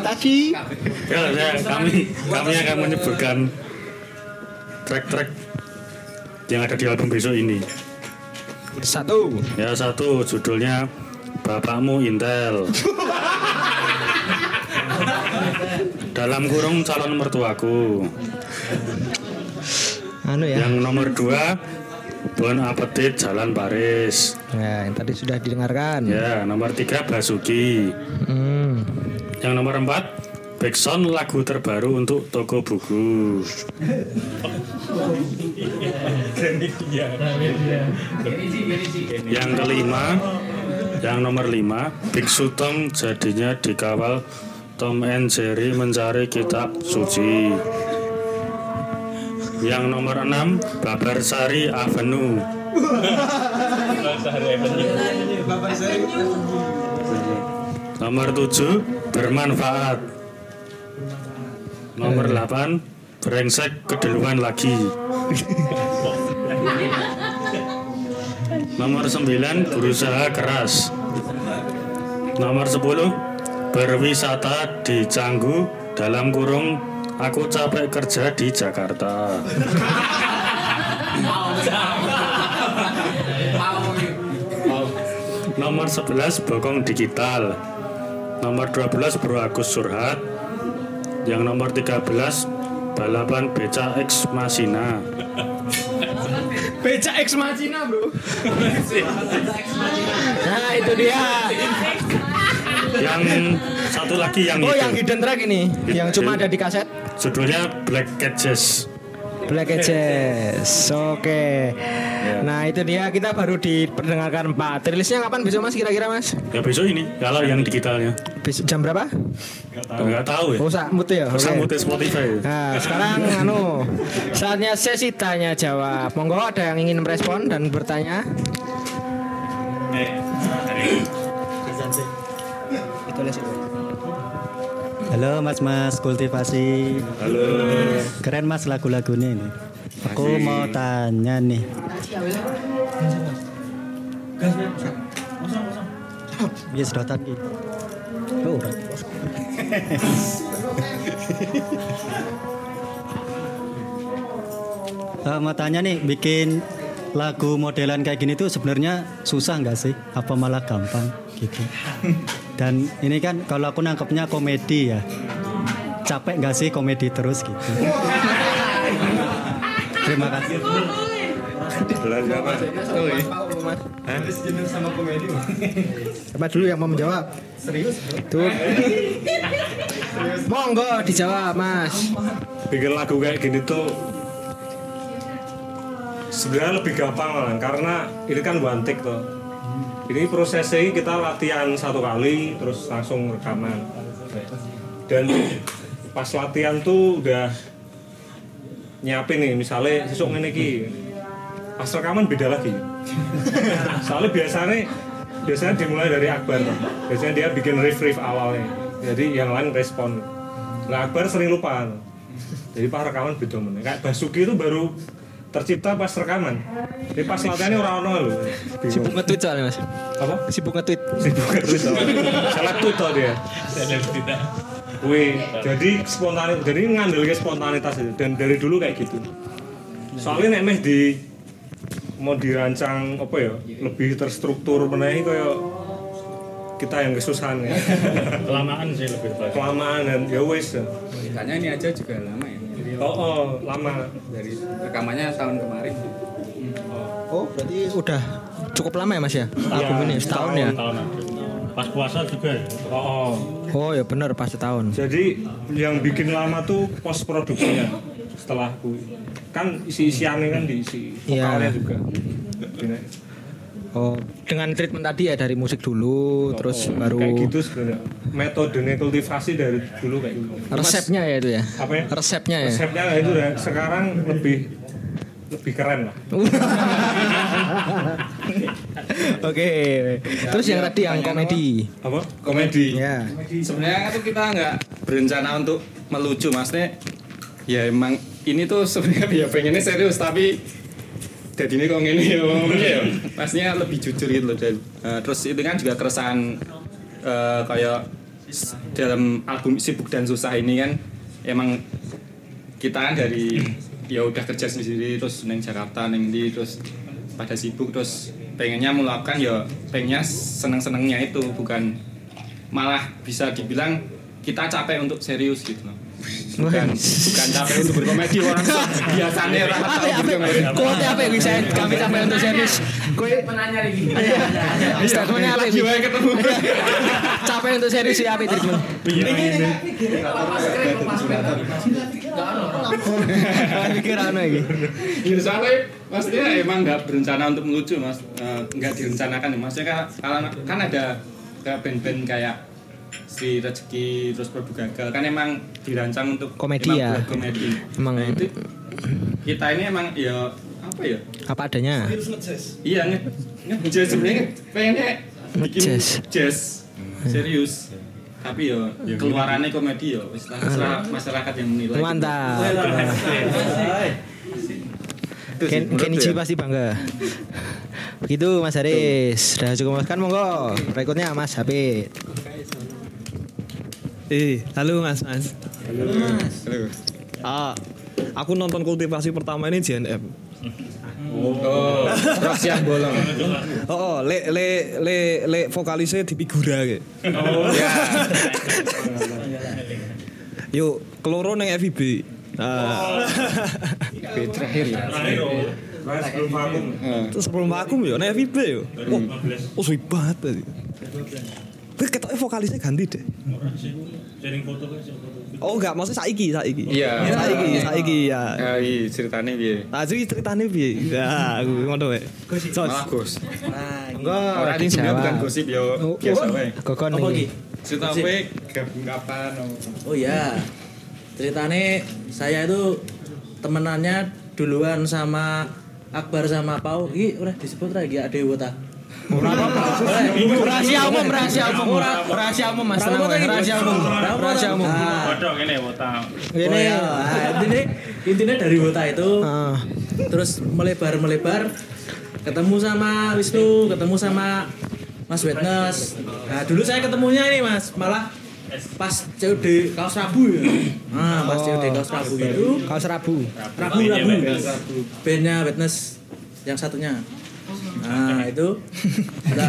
Tadi. Ya, saya, kami kami akan menyebutkan track-track yang ada di album besok ini. Satu. Ya satu judulnya Bapakmu Intel. [laughs] Dalam kurung calon mertuaku. Anu ya Yang nomor dua Bon Appetit Jalan Paris. Ya yang tadi sudah didengarkan Ya nomor tiga Basuki. Hmm. Yang nomor empat Backsound lagu terbaru untuk toko buku. Yang kelima, yang nomor lima, Big Sutong jadinya dikawal Tom and Jerry mencari kitab suci. Yang nomor enam, Babarsari Avenue. Nomor 7 bermanfaat. Nomor 8 brengsek keduluan lagi. Nomor 9 berusaha keras. Nomor 10 berwisata di Canggu dalam kurung aku capek kerja di Jakarta. Nomor 11 bokong digital. Nomor 12 Bro Agus Surhat. Yang nomor 13 balapan beca X Masina. Beca X Machina, Bro. nah, itu dia. [laughs] Yang satu lagi yang Oh, itu. yang hidden track ini, yang cuma ada di kaset. Judulnya Black Cat Jazz. Black Jazz. Oke. Nah, itu dia kita baru diperdengarkan 4. Rilisnya kapan besok Mas kira-kira Mas? Ya besok ini kalau yang digitalnya. Besok jam berapa? Enggak tahu ya. Oh, sak mute ya. Oke. Sama Spotify. Nah, sekarang [laughs] anu saatnya sesi tanya jawab. Monggo ada yang ingin merespon dan bertanya? Halo mas-mas kultivasi. Halo. Keren mas lagu-lagunya ini. Aku mau tanya nih. Iya sedotan gitu. Oh. [laughs] Eh, mau tanya nih, bikin lagu modelan kayak gini tuh sebenarnya susah nggak sih? Apa malah gampang gitu? [laughs] Dan ini kan kalau aku nangkepnya komedi ya. Capek nggak sih komedi terus gitu? Terima kasih. Belanja apa? sama komedi. Siapa dulu yang mau menjawab? Serius? Tuh. Monggo dijawab, Mas. bikin lagu kayak gini tuh sebenarnya lebih gampang malah karena ini kan one take tuh ini prosesnya kita latihan satu kali terus langsung rekaman. Dan pas latihan tuh udah nyiapin nih misalnya sesuk ngene iki. Pas rekaman beda lagi. Soalnya biasanya biasanya dimulai dari Akbar biasanya dia bikin riff riff awalnya. Jadi yang lain respon. Nah Akbar sering lupa. Jadi pas rekaman beda meneh. Kayak Basuki itu baru tercipta pas rekaman. Jadi pas latihannya orang ono lho. Sibuk nge-tweet soalnya, Mas. Apa? Sibuk nge-tweet. Sibuk nge-tweet. Salah tuh tau dia. Wih, jadi spontanitas, jadi ngambil ke spontanitas itu dan dari dulu kayak gitu. Soalnya nek meh di mau dirancang apa ya lebih terstruktur menaik kayak kita yang kesusahan ya Kelamaan sih lebih kelamaan dan ya wes Kayaknya ini aja juga lama ya. Oh, oh lama Dari rekamannya tahun kemarin. Oh, berarti udah cukup lama ya, Mas ya? Album ini setahun ya? Tahun. Pas puasa juga ya. oh, oh. Oh, ya benar pas setahun. Jadi yang bikin lama tuh post produksinya setelah aku kan isi isiannya kan diisi Iya. vokalnya juga. Oh, dengan treatment tadi ya dari musik dulu, terus baru Oh, kayak gitu sebenarnya. Metodenya kultivasi dari dulu kayak gitu. resepnya ya itu ya? Apa ya? Resepnya ya? Resepnya kayak itu ya. Sekarang lebih lebih keren lah. [laughs] Oke. Terus yang tadi yang komedi. Apa? komedi Ya. sebenarnya itu kita nggak berencana untuk melucu maksudnya ya emang ini tuh sebenarnya [laughs] ya pengennya serius tapi jadi ini kok gini ya ya pastinya lebih jujur gitu loh dan eh, terus itu kan juga keresahan eh, kayak dalam album sibuk dan susah ini kan emang kita kan dari ya udah kerja sendiri terus neng Jakarta neng di terus pada sibuk terus pengennya melakukan ya pengennya seneng senengnya itu bukan malah bisa dibilang kita capek untuk serius gitu loh bukan bukan capek untuk berkomedi orang biasanya orang Apa ya? Apa? Quote apa yang bisa kami sampai untuk serius? Kue Menanya lagi. statementnya apa? lagi wae ketemu Capek untuk serius ya apa treatment? Mikir anu lagi. Ya, soalnya maksudnya emang nggak berencana untuk melucu mas Eh, nggak direncanakan ya maksudnya kan, kan ada kayak band-band kayak Sri Rezeki terus Prabu Gagal kan emang dirancang untuk Komedi emang ya? buat komedi Emang nah, itu kita ini emang ya apa ya apa adanya? iya nge nge sebenarnya pengennya bikin Jazz. jazz serius tapi yo keluarannya komedi yo wis lah, terserah masyarakat yang menilai Mantap. Itu sih, Ken, Kenichi ya. pasti bangga. Begitu Mas Haris. Sudah cukup memuaskan monggo. Berikutnya Mas Habib. Eh, halo Mas, Mas. Halo, Halo. Ah, aku nonton kultivasi pertama ini JNM. Oh, siang bolong. Oh, oh le le le le vokalisnya di figura kayak. Oh, ya. Yuk, keloro neng FIB. Nah, Oke, terakhir ya. sebelum vakum. terus sebelum vakum yo neng FIB yo. Oh, oh suwi banget tadi. Tapi ketoknya vokalisnya ganti deh. Oh enggak, maksudnya saiki, saiki. Iya. Saiki, saiki ya. Ya, iya, ceritanya piye? Nah, jadi ceritanya piye? Ya, aku ngono wae. Jos. Malah Gus. Monggo. Orang ini sebenarnya bukan gosip yo, biasa wae. Kokon iki. Cerita apa gabung kapan? Oh iya. Ceritanya saya itu temenannya duluan sama Akbar sama Pau. Iki udah disebut lagi ada wota. Rahasia umum, rahasia umum. Rahasia umum Mas. Tenang. Rahasia umum. Rahasia umum. Waduh ini wotang. Oh Ini ya, nah, intinya, intinya dari wota itu Ah. terus melebar melebar ketemu sama Wisnu, ketemu sama Mas Witness. Nah dulu saya ketemunya ini Mas malah pas COD kaos rabu ya. Nah pas COD kaos rabu itu Kaos rabu. rabu rabu bandnya Witness yang satunya. Nah itu kita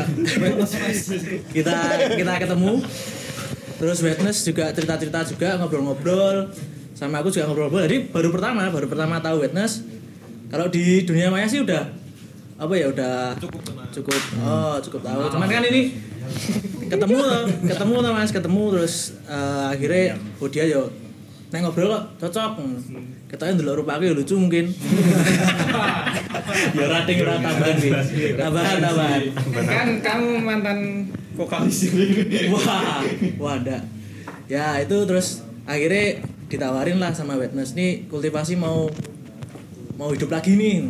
kita kita ketemu. Terus Witness juga cerita cerita juga ngobrol-ngobrol. Sama aku juga ngobrol-ngobrol. Jadi baru pertama baru pertama tahu Witness. Kalau di dunia maya sih udah apa ya udah cukup cukup oh cukup tahu. Cuman kan ini ketemu ketemu mas ketemu terus eh, akhirnya oh dia yo neng ngobrol kok cocok. Katanya dulu rupa aku ya lucu mungkin. [laughs] Ya rating ora tambahan sih tambahan tambahan. Kan kamu mantan vokalis. [laughs] Wah wah ada ya itu terus akhirnya ditawarin lah sama Witness nih kultivasi mau mau hidup lagi nih.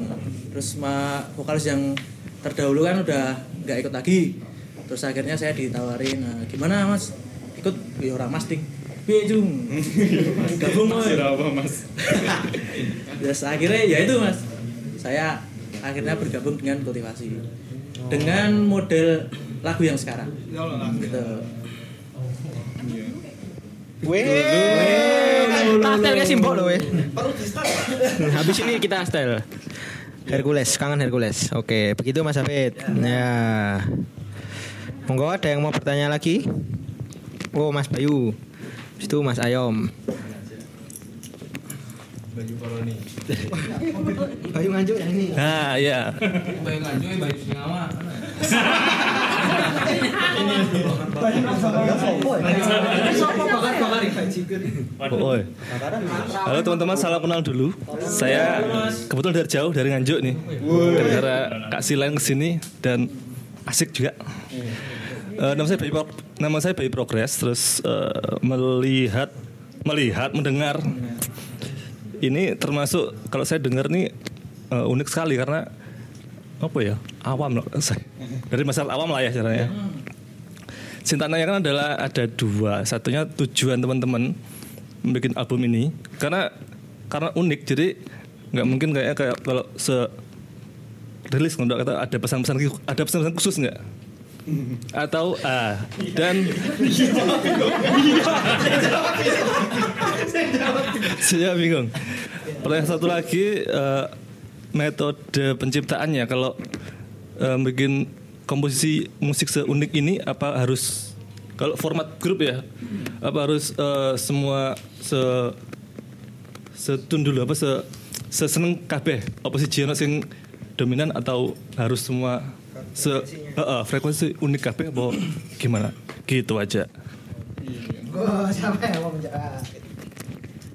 Terus ma vokalis yang terdahulu kan udah nggak ikut lagi. Terus akhirnya saya ditawarin. Nah, gimana mas? Ikut? Ya orang mas ting piye cung gabung mas Sudah apa mas? terus akhirnya ya itu mas saya akhirnya bergabung dengan kultivasi dengan model lagu yang sekarang gitu Weh. Tastel ke simbol loh weh. Habis ini kita style. Hercules, kangen Hercules. Oke, begitu Mas Hafid. Ya. Monggo ada yang mau bertanya lagi? Oh, Mas Bayu. Habis Itu Mas Ayom. Bayu koloni. Bayu nganjuk yang ini. Nah, iya. Bayu nganjuk, bayu singawa. Oh, Halo teman-teman, salam kenal dulu. Saya kebetulan dari jauh dari Nganjuk nih. Gara-gara Kak Silain ke sini dan asik juga. Eh, nama saya Bayi Pro- nama saya Bayi Progress terus eh, melihat melihat mendengar. Ini termasuk kalau saya dengar nih eh, unik sekali karena apa ya awam loh [laughs] saya. Dari masalah awam lah ya caranya Cinta Naya kan adalah ada dua. Satunya tujuan teman-teman membuat album ini. Karena karena unik jadi nggak mungkin kayak kayak kalau se rilis nggak kata ada pesan-pesan ada pesan-pesan khusus nggak atau ah dan saya bingung pertanyaan satu lagi eh, metode penciptaannya. Kalau eh, bikin komposisi musik seunik ini apa harus kalau format grup ya apa harus eh, semua se setun dulu apa se seseneng kabeh? Apa sih sing dominan atau harus semua se Heeh, frekuensi unik kabeh apa gimana gitu aja Oh, siapa yang mau menjawab?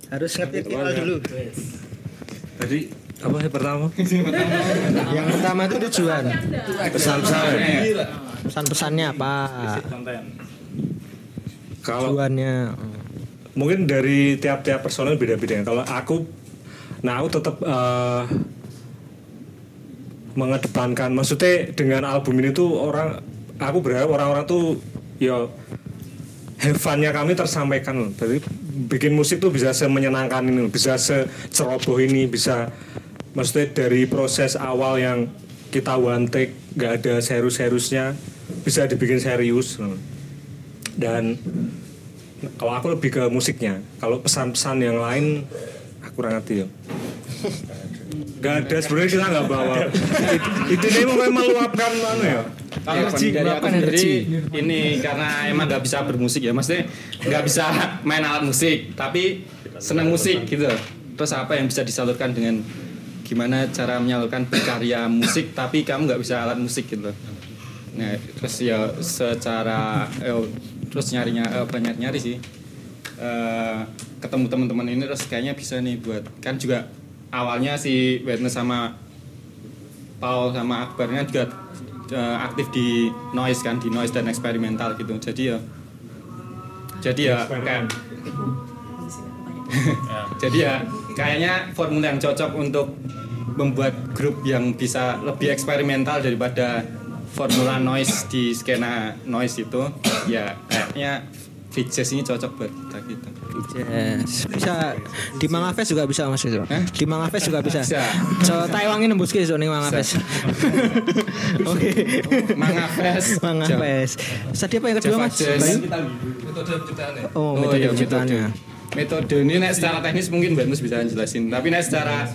Harus ngerti visual dulu. Tadi apa yang pertama? [laughs] Yang pertama itu tujuan. Pesan-pesan. Pesan-pesannya apa? Kalau Tujuannya. mungkin dari tiap-tiap personel beda-beda. Kalau aku, nah aku tetap eh, mengedepankan. Maksudnya dengan album ini tuh orang aku berharap orang-orang tuh ya have fun-nya kami tersampaikan loh. Jadi bikin musik tuh bisa semenyenangkan ini, bisa seceroboh ini, bisa maksudnya dari proses awal yang kita one take nggak ada serius-seriusnya bisa dibikin serius dan kalau aku lebih ke musiknya kalau pesan-pesan yang lain aku kurang ngerti ya [laughs] Gak ada sebenarnya kita nggak bawa [laughs] itu ini mau meluapkan mana ya Kalau dari aku sendiri ini karena emang nggak bisa bermusik ya, maksudnya nggak bisa main alat musik, tapi senang musik gitu. Terus apa yang bisa disalurkan dengan gimana cara menyalurkan berkarya musik, tapi kamu nggak bisa alat musik gitu. Nah, terus ya secara eh, terus nyarinya eh, apa nyari nyari sih. Eh, ketemu teman-teman ini terus kayaknya bisa nih buat kan juga awalnya si Witness sama Paul sama Akbarnya juga eh, aktif di noise kan di noise dan eksperimental gitu. Jadi ya jadi ya kayak [laughs] jadi ya kayaknya formula yang cocok untuk membuat grup yang bisa lebih eksperimental daripada formula noise di skena noise itu ya kayaknya Jazz ini cocok buat kita gitu Yes. Bisa di Mangafes juga bisa Mas itu. Di Mangafes juga bisa. Bisa. So Taiwan ini nembus ke ning Mangafes. Oke. Mangafes. Mangafes. Tadi apa yang kedua Mas? Metode penciptaannya. Oh, metode iya, penciptaannya. Metode ini nek secara teknis mungkin Banus bisa jelasin, tapi nek secara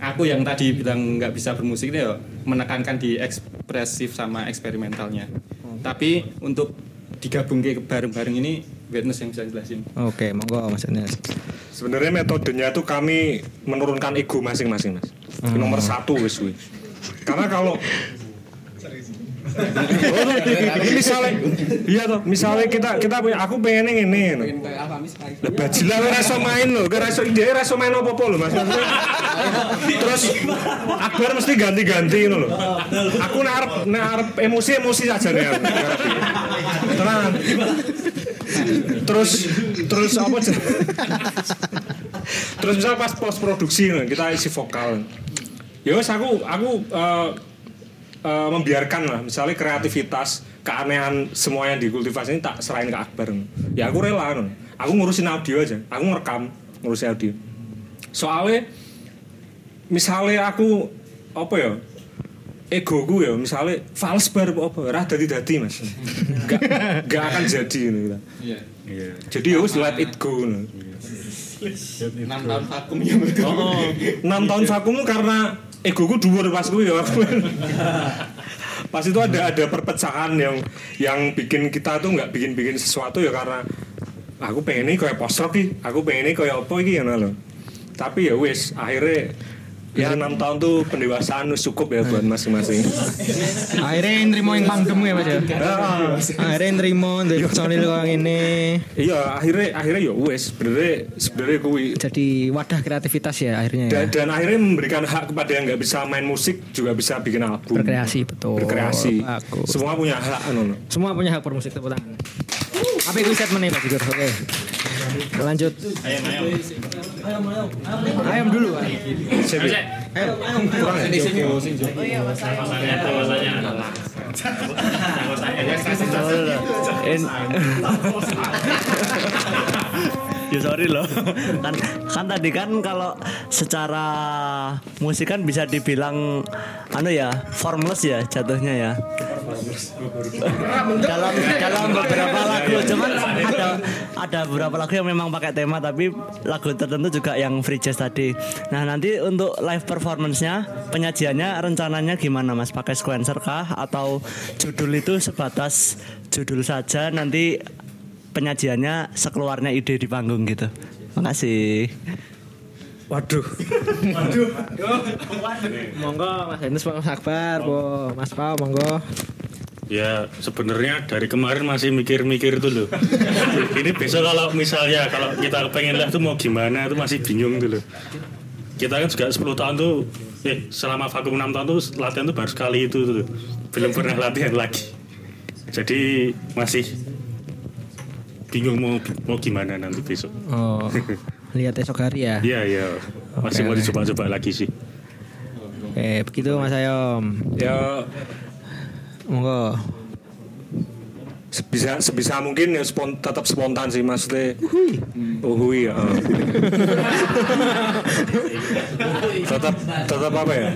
aku yang tadi bilang nggak bisa bermusik itu ya menekankan di ekspresif sama eksperimentalnya. Tapi untuk digabung ke bareng-bareng ini Banus yang bisa jelasin. Oke, monggo Mas Enes. sebenarnya metodenya tuh kami menurunkan ego masing-masing mas Hmm. nomor satu wis kuwi. karena kalau misalnya iya toh misalnya kita kita punya aku pengennya ngene ngono. Lah bajila ora iso main lho, ora iso ide ora iso main apa-apa lho Mas. Maksudnya, Terus Akbar mesti ganti-ganti lho. Aku nek arep emosi emosi saja nih. Tenang. Terus terus apa jen- Terus misal pas post produksi kita isi vokal. Ya wes aku aku eh, eh, membiarkan lah misalnya kreativitas keanehan semua yang dikultivasi ini tak serahin ke Akbar ya aku rela no. aku ngurusin audio aja aku ngerekam ngurusin audio soalnya misalnya aku apa ya ego gue ya misalnya fals bar apa rah dadi dadi mas gak, gak akan jadi gitu. Iya. jadi ya wes let it go no. 6 tahun vakum ya. Oh, 6 tahun vakum tuh karena ego gue dhuwur pas gue ya. [laughs] pas itu ada ada perpecahan yang yang bikin kita tuh nggak bikin bikin sesuatu ya karena aku pengen ini kayak post rock ki, aku pengen ini kayak apa iki ya loh. Tapi ya wis akhirnya ya enam tahun tuh pendewasaan wis cukup ya buat masing-masing. Akhirnya nerimo yang pangdem ya Mas ya. Akhirnya nerimo dari personil kok ini. Iya akhirnya akhirnya ya wis sebenarnya sebenarnya kuwi Jadi wadah kreativitas ya akhirnya ya. dan, dan akhirnya memberikan hak kepada yang nggak bisa main musik juga bisa bikin album Berkreasi betul. berkreasi Bagus. semua punya hak anu. Semua punya hak bermusik tepuk tangan. Apa itu statement Pak? Oke. Lanjut. Ayam ayam. Ayam. Dulu. Ayam. kurang ya [laughs] ya sorry loh. Kan kan tadi kan kalau secara musik kan bisa dibilang anu ya formless ya jatuhnya ya. Dalam dalam beberapa lagu cuman ada ada beberapa lagu yang memang pakai tema tapi lagu tertentu juga yang free jazz tadi. Nah nanti untuk live performance-nya penyajiannya rencananya gimana mas? Pakai sequencer kah? Atau judul itu sebatas judul saja? Nanti penyajiannya sekeluarnya ide di panggung gitu makasih Waduh. Monggo Mas Henus Mas Akbar, Bo. Mas Pau monggo. Ya sebenarnya dari kemarin masih mikir-mikir tuh loh. Ini besok kalau misalnya kalau kita pengen live tuh mau gimana itu masih bingung tuh loh. Kita kan juga 10 tahun tuh eh selama vakum 6 tahun tuh latihan tuh baru sekali itu tuh. Belum pernah latihan lagi. Jadi masih bingung mau mau gimana nanti besok. Oh. Lihat esok hari ya. Iya iya. Masih Oke, mau dicoba-coba lagi sih. Oke, begitu Mas Ayom. Ya Monggo. sebisa sebisa mungkin ya spon, tetap spontan sih maksudnya uhui ya oh. tetap tetap apa ya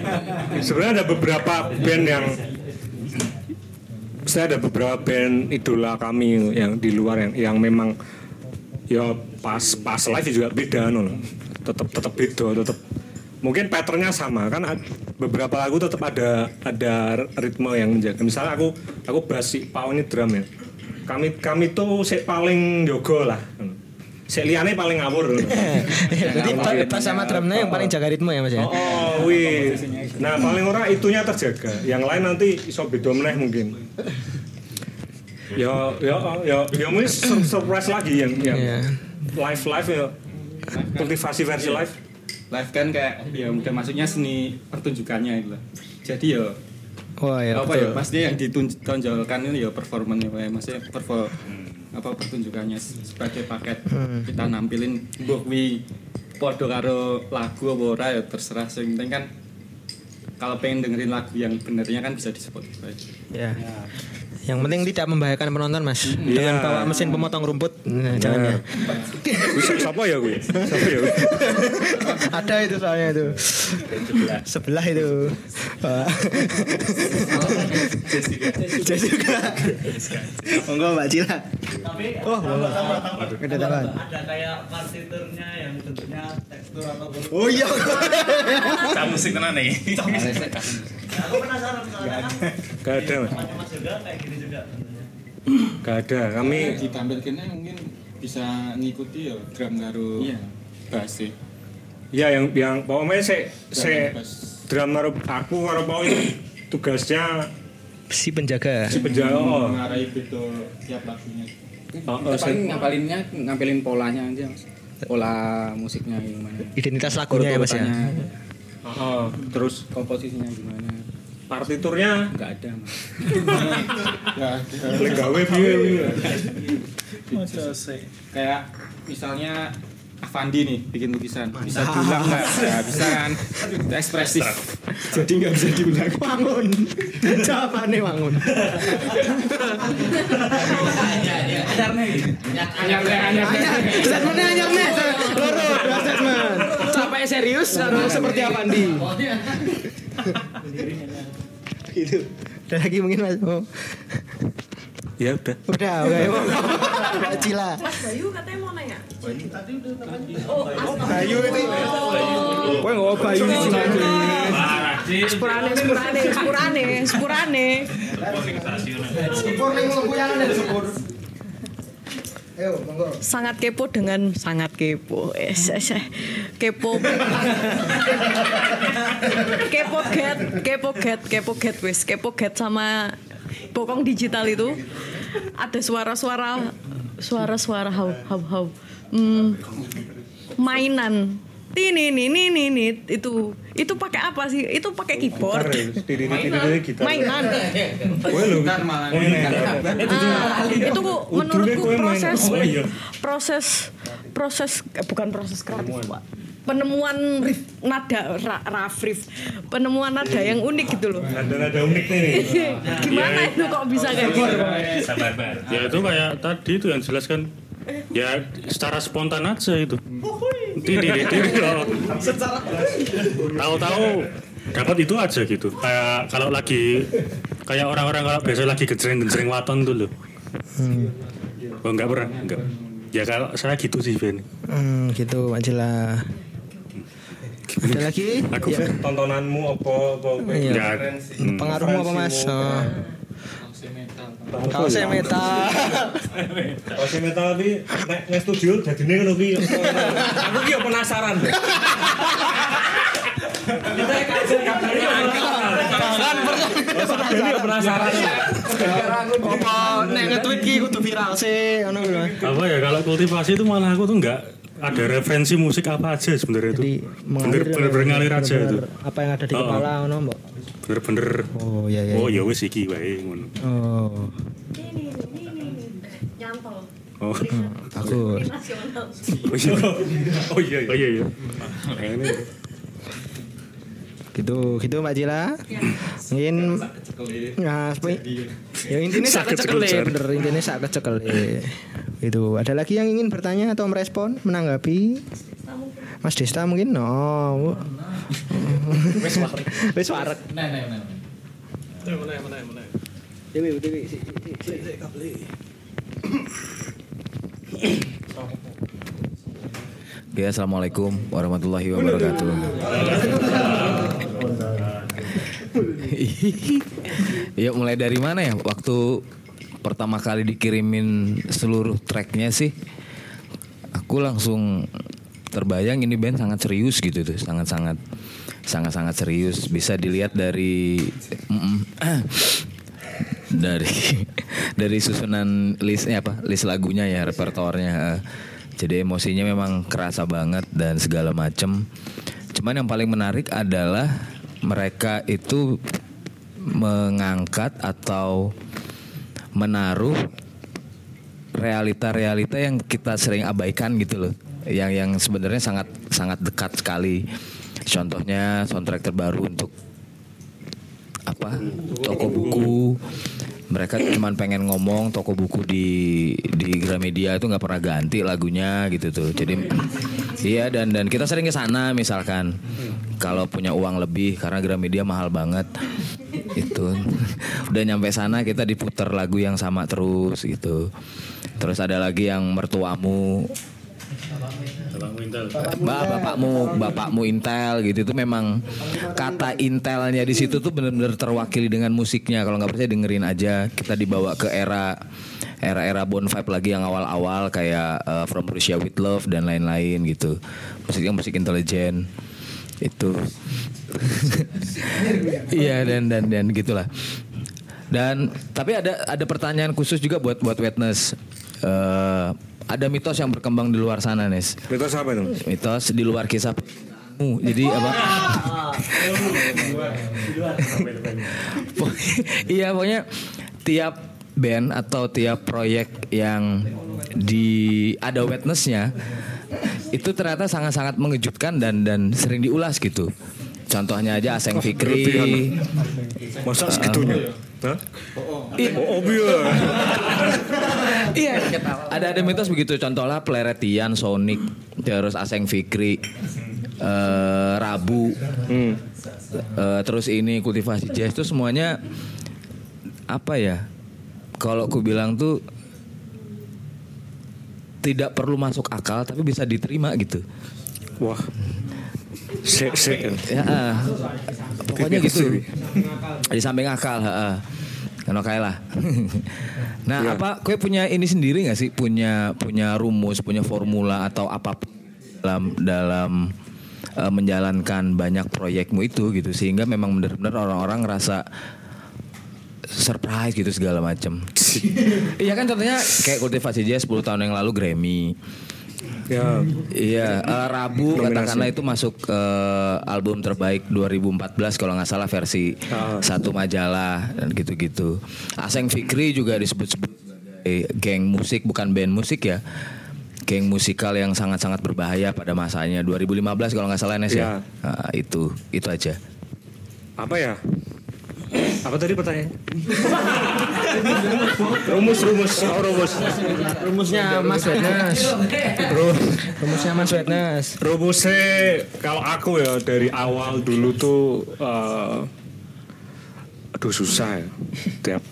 sebenarnya ada beberapa band yang saya ada beberapa band idola kami yang di luar yang yang memang ya pas pas live juga beda no tetap tetap beda tetap mungkin patternnya sama kan ad- beberapa lagu tetap ada ada ritme yang menjaga. Misalnya aku aku bass si Pau ini drum ya. Kami kami tuh si paling jogo lah si liane paling ngawur [laughs] Jadi pa- pas sama drumnya yang paling jaga ritme ya Mas ya. Oh, wih. Nah, paling ora itunya terjaga. Yang lain nanti iso beda meneh mungkin. Ya, ya, ya, ya mungkin sur- surprise lagi yang yang Iya. live live ya. Kultivasi versi live. live kan kayak ya udah maksudnya seni pertunjukannya itu lah jadi ya Wah ya. apa ya pasti yang ditonjolkan itu ya performanya ya maksudnya perform apa pertunjukannya sebagai paket Hmm. kita nampilin mbok kuwi podo karo lagu apa ora ya terserah sing penting kan kalau pengen dengerin lagu yang benernya kan bisa di Spotify. Ya. Yang penting tidak membahayakan penonton Mas. Iya. Dengan bawa mesin pemotong rumput. Nah, jangan ya. Siapa ya gue? Siapa ya? [laughs] Ada itu soalnya itu. Sebelah itu. [laughs] Jessica. Monggo Mbak Cila. Tapi Oh, monggo. Ada kayak partiturnya yang bentuknya tekstur atau Oh iya. [laughs] Cak musik tenan nih. Aku penasaran soalnya kan Gak ada, Mas. juga kayak gini juga. Gak ada. Kami ditampilkan mungkin bisa ngikuti ya drum karo bass sih. ya yang yang pokoknya se se Bass. drama aku karo Pau itu tugasnya si penjaga. si penjaga. Oh. Mengarai beda tiap lagunya. Oh, oh, paling saya- ngapalinnya ngampilin polanya aja mas pola musiknya gimana Identitas lagunya ya, Mas, ya? Oh, terus komposisinya gimana partiturnya nggak ada mas Nggak ada. Lek gawe piye piye. Kayak misalnya Avandi nih bikin lukisan bisa diulang nggak? Ya, [laughs] bisa kan? Itu ekspresif. Jadi nggak bisa diulang. Bangun. Jawabannya bangun. Anyar deh, anyar deh. Statementnya anyar nih. Loro, dua statement. Capek serius harus seperti Avandi. [laughs] Itu. Ada lagi mungkin Mas. Oh. Ya udah. Udah, udah. ya, Cila. Mas Bayu katanya mau nanya. Bayu itu. Kowe nggak Bayu di sini. Sepurane, sepurane, sepurane, sepurane. Sepur kuyangan ada sepur. Sangat kepo dengan sangat kepo. Eh, se- se- kepo. kepo get, kepo get, kepo get wis, kepo get sama bokong digital itu ada suara-suara suara-suara hau hau hau. Hmm, mainan. Ini ini ini ini itu itu pakai apa sih? Itu pakai keyboard. Mainan. Kowe lho. Ah, itu kok menurutku proses Oh, iya. proses proses eh, bukan proses kreatif pak penemuan riff nada ra, raf riff penemuan nada yang unik gitu loh Nada-nada unik nih. [laughs] gimana itu kok bisa kayak gitu Sabar, sabar. Ya itu kayak tadi itu yang jelaskan ya secara spontan aja itu. Tidak, tidak. Tahu-tahu dapat itu aja gitu. Kayak kalau lagi kayak orang-orang kalau biasa lagi gejreng-gejreng waton tuh loh. Oh enggak pernah, enggak. Ya kalau saya gitu sih Ben. Hmm, gitu Cila. Ada lagi? Aku Ya. tontonanmu apa apa apa. Iya. Ya, Pengaruhmu apa Mas? Oh. Kaosnya metal. Kalau si metal tapi nek nek studio jadine ngono ki. Aku ki penasaran. deh. Jadi yo penasaran. Apa nek nge-tweet ki kudu viral sih ngono kuwi. Apa ya kalau kultivasi itu malah aku tuh enggak ada referensi musik apa aja sebenarnya itu. Bener bener bener ngalir aja itu. Apa yang ada di Oh. kepala ngono, Mbak? Bener-bener. Oh iya iya. Oh ya wis iki wae ngono. Oh. nyantol Oh. Bagus. nasional [laughs] Oh iya. Oh iya. Oh iya iya. [laughs] Nah, ini Gitu, gitu Mbak Cila. Mungkin nah, Ya intinya sak Sakit kecekel sekejar. bener intinya sak kecekel Itu ada lagi yang ingin bertanya atau merespon menanggapi? Mas Desta mungkin no. [laughs] Wes warek. Wes warek. Nah, nah, nah. Mana mana mana. Dewi, Dewi, si, Ya, assalamualaikum warahmatullahi wabarakatuh. [laughs] [laughs] ya mulai dari mana ya? Waktu pertama kali dikirimin seluruh tracknya sih, aku langsung terbayang ini band sangat serius gitu tuh, sangat sangat sangat sangat serius. Bisa dilihat dari mm, [clears throat] dari [laughs] dari susunan listnya apa list lagunya ya repertoarnya eh. jadi emosinya memang kerasa banget dan segala macem cuman yang paling menarik adalah mereka itu mengangkat atau menaruh realita-realita yang kita sering abaikan gitu loh. Yang yang sebenarnya sangat sangat dekat sekali. Contohnya soundtrack terbaru untuk apa? Toko buku. Mereka cuman pengen ngomong toko buku di di Gramedia itu nggak pernah ganti lagunya gitu tuh. Jadi iya dan dan kita sering ke sana misalkan. Kalau punya uang lebih karena Gramedia mahal banget. Itu. [laughs] Udah nyampe sana kita diputar lagu yang sama terus gitu. Terus ada lagi yang mertuamu. Mbak bapakmu bapakmu Intel gitu. Itu memang kata Intelnya di situ tuh benar-benar terwakili dengan musiknya. Kalau nggak percaya dengerin aja. Kita dibawa ke era era-era Bon Vibe lagi yang awal-awal kayak uh, From Russia with Love dan lain-lain gitu. Musiknya musik intelijen itu. [laughs] Iya dan dan dan gitulah. Dan tapi ada ada pertanyaan khusus juga buat buat witness Eh, ada mitos yang berkembang di luar sana Nes. Mitos apa itu? mitos di luar kisah Uh, jadi apa? [laughs] iya pokoknya tiap band atau tiap proyek yang di ada witnessnya itu ternyata sangat-sangat mengejutkan dan dan sering diulas gitu. Contohnya aja Aseng Fikri. Masa Uh, segitunya? Hah? Oh, iya. [laughs] Iya. Ada ada mitos begitu. Contohnya Pleretian, Sonic, terus Aseng Fikri, eh, Rabu, Hmm. eh, terus ini kultivasi jazz itu semuanya apa ya? Kalau aku bilang tuh tidak perlu masuk akal tapi bisa diterima gitu. Wah. Sek sek. Ya, ah. pokoknya gitu. Di samping akal, heeh. Kan oke lah. [laughs] nah, Iya. apa kue punya ini sendiri nggak sih? Punya punya rumus, punya formula atau apa dalam dalam eh, menjalankan banyak proyekmu itu gitu sehingga memang benar-benar orang-orang ngerasa surprise gitu segala macam. [laughs] iya kan contohnya kayak kultivasi jazz 10 tahun yang lalu Grammy. Ya. Iya, eh, Rabu Nominasi. katakanlah itu masuk eh, album terbaik 2014 kalau nggak salah versi satu majalah dan gitu-gitu. Aseng Fikri juga disebut-sebut sebagai geng musik bukan band musik ya. Geng musikal yang sangat-sangat berbahaya pada masanya 2015 kalau nggak salah Nes ya. Nah, itu itu aja. Apa ya? Apa tadi pertanyaannya? [laughs] rumus rumus. Oh rumus. Rumusnya Mas Wetnes. Rumusnya Mas Wetnes. rumusnya kalau aku ya dari awal dulu tuh eh, aduh susah ya. Tiap.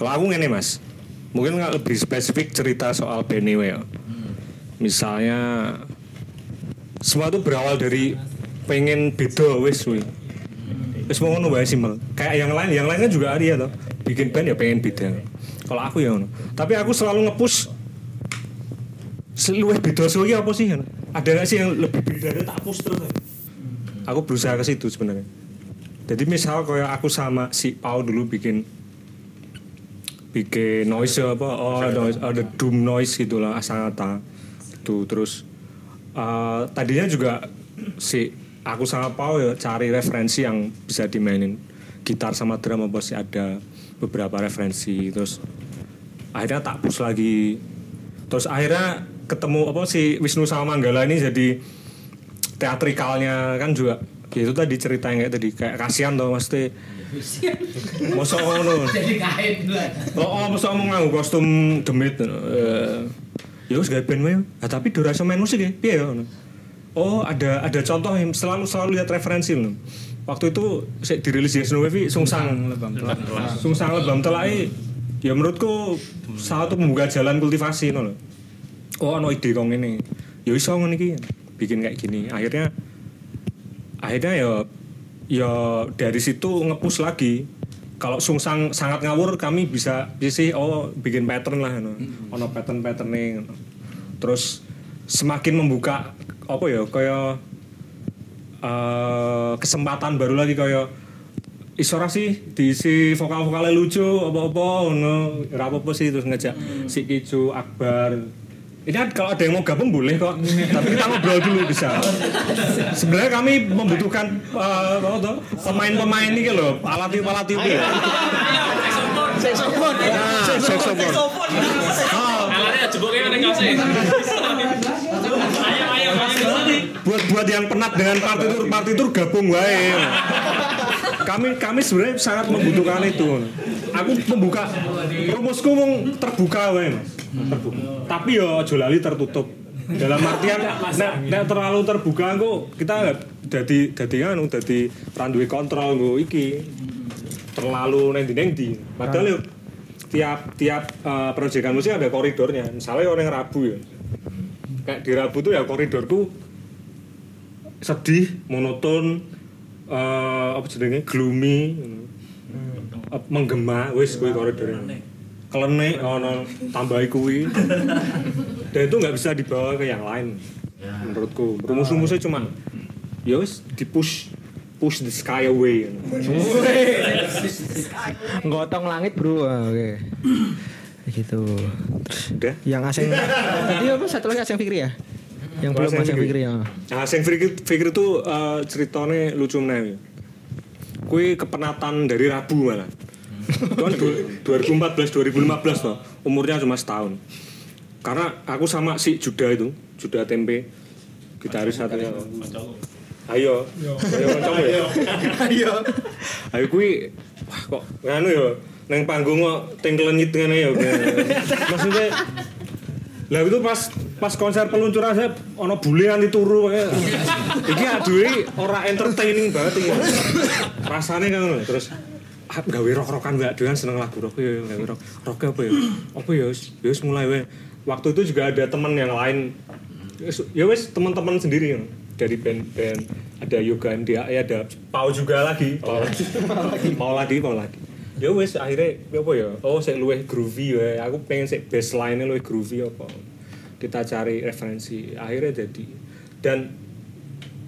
Kalau aku ini mas. Mungkin nggak lebih spesifik cerita soal Benny ya misalnya semua tuh berawal dari pengen beda wes wih Wes mau ngono wae simpel. Kayak yang lain, yang lain kan juga ada ya toh. Bikin band ya pengen beda. Kalau aku ya ngono. Tapi aku selalu nge-push luwih beda suwi apa sih? ngono. Ada gak sih yang lebih beda dari tak push terus. Aku berusaha ke situ sebenarnya. Jadi misal kayak aku sama si Pau dulu bikin bikin noise apa oh noise ada doom noise gitulah asangata itu terus eh, tadinya juga si aku sama Pau ya cari referensi yang bisa dimainin gitar sama drum apa sih ada beberapa referensi terus akhirnya tak push lagi terus akhirnya ketemu apa si Wisnu sama Manggala ini jadi teatrikalnya kan juga ya itu tadi cerita yang kayak tadi kayak kasihan tuh mesti Mosok ngono. Jadi kain lah. Oh, oh mosok mau nganggo kostum demit. Eh, ya wis gawe band wae. Tapi durasi main musik ya. Piye ya ngono. Oh, ada ada contoh yang selalu selalu lihat referensi loh. Waktu itu saya dirilis di Snow Wave Sungsang lebam telak. Sungsang lebam telak ya menurutku salah satu membuka jalan kultivasi no loh. Oh, ono ide kong ini. Ya iso ngono iki. Bikin kayak gini. Akhirnya akhirnya ya ya dari situ ngepus lagi kalau sungsang sangat ngawur kami bisa bisa sih oh bikin pattern lah no. ono pattern patternnya no. terus semakin membuka apa ya kayak eh, kesempatan baru lagi kayak isora sih diisi vokal vokalnya lucu apa apa no apa apa sih terus ngejak si Kicu Akbar. Ini kan kalau ada yang mau gabung boleh kok tapi kita ngobrol dulu bisa. Sebenarnya kami membutuhkan eh, apa tuh, pemain-pemain ini loh alat tiup alat tiup ya Saxophone. Nah, saxophone. Alatnya jeboknya ada nggak sih? Ayam ayam ayam. Buat buat yang penat dengan partitur partitur gabung wae. Kami kami sebenarnya sangat membutuhkan itu. Aku membuka rumusku mung terbuka wae. Mas terbuka tapi yo aja lali tertutup. Dalam artian nek, nek terlalu terbuka aku kita jadi jadi kan jadi randuwe kontrol nggo iki. Terlalu nendi nendi padahal yo tiap tiap uh, proyekan musik ada koridornya. Misalnya orang Rabu ya kayak di Rabu tuh ya koridorku sedih monoton eh apa jenenge? Gloomy eh, menggema wis kuwi koridornya. Kelenek ono tambahi kuwi. [laughs] Dan itu nggak bisa dibawa ke yang lain menurutku. Rumus-rumusnya cuma ya wis di push push the sky away. Gotong langit bro, Ah, oke. [clears throat] Gitu. Terus Udah. yang asing [laughs] tadi apa satu lagi asing Fikri ya? Yang belum asing Fikri ya. Asing Fikri, Fikri itu eh, ceritanya lucu meneh. Kui kepenatan dari Rabu malah. [laughs] Kan 2014 2015 toh. Umurnya cuma setahun. Karena aku sama si Juda itu, Juda Tempe, gitaris satunya. Ayo, ayo kancamu ya. Ayo. Ayo kui wah kok nganu ya neng panggung kok tengkelenyit ngene ya. Maksudnya lah itu pas pas konser peluncuran saya ono bule nganti turu kayak. Iki aduwe ora entertaining banget iki. Rasane kan terus ah, gawe rock-rockan mbak dengan seneng lagu rock ya gawe rock rock apa ya apa ya ya mulai we waktu itu juga ada teman yang lain ya wes teman-teman sendiri ya. dari band-band ada yoga dia ada Pau juga lagi Pau lagi Pau lagi Pau lagi ya wes akhirnya ya apa ya? Oh saya luwih groovy ya aku pengen sih baseline luwih groovy apa. Kita cari referensi. Akhirnya jadi. Dan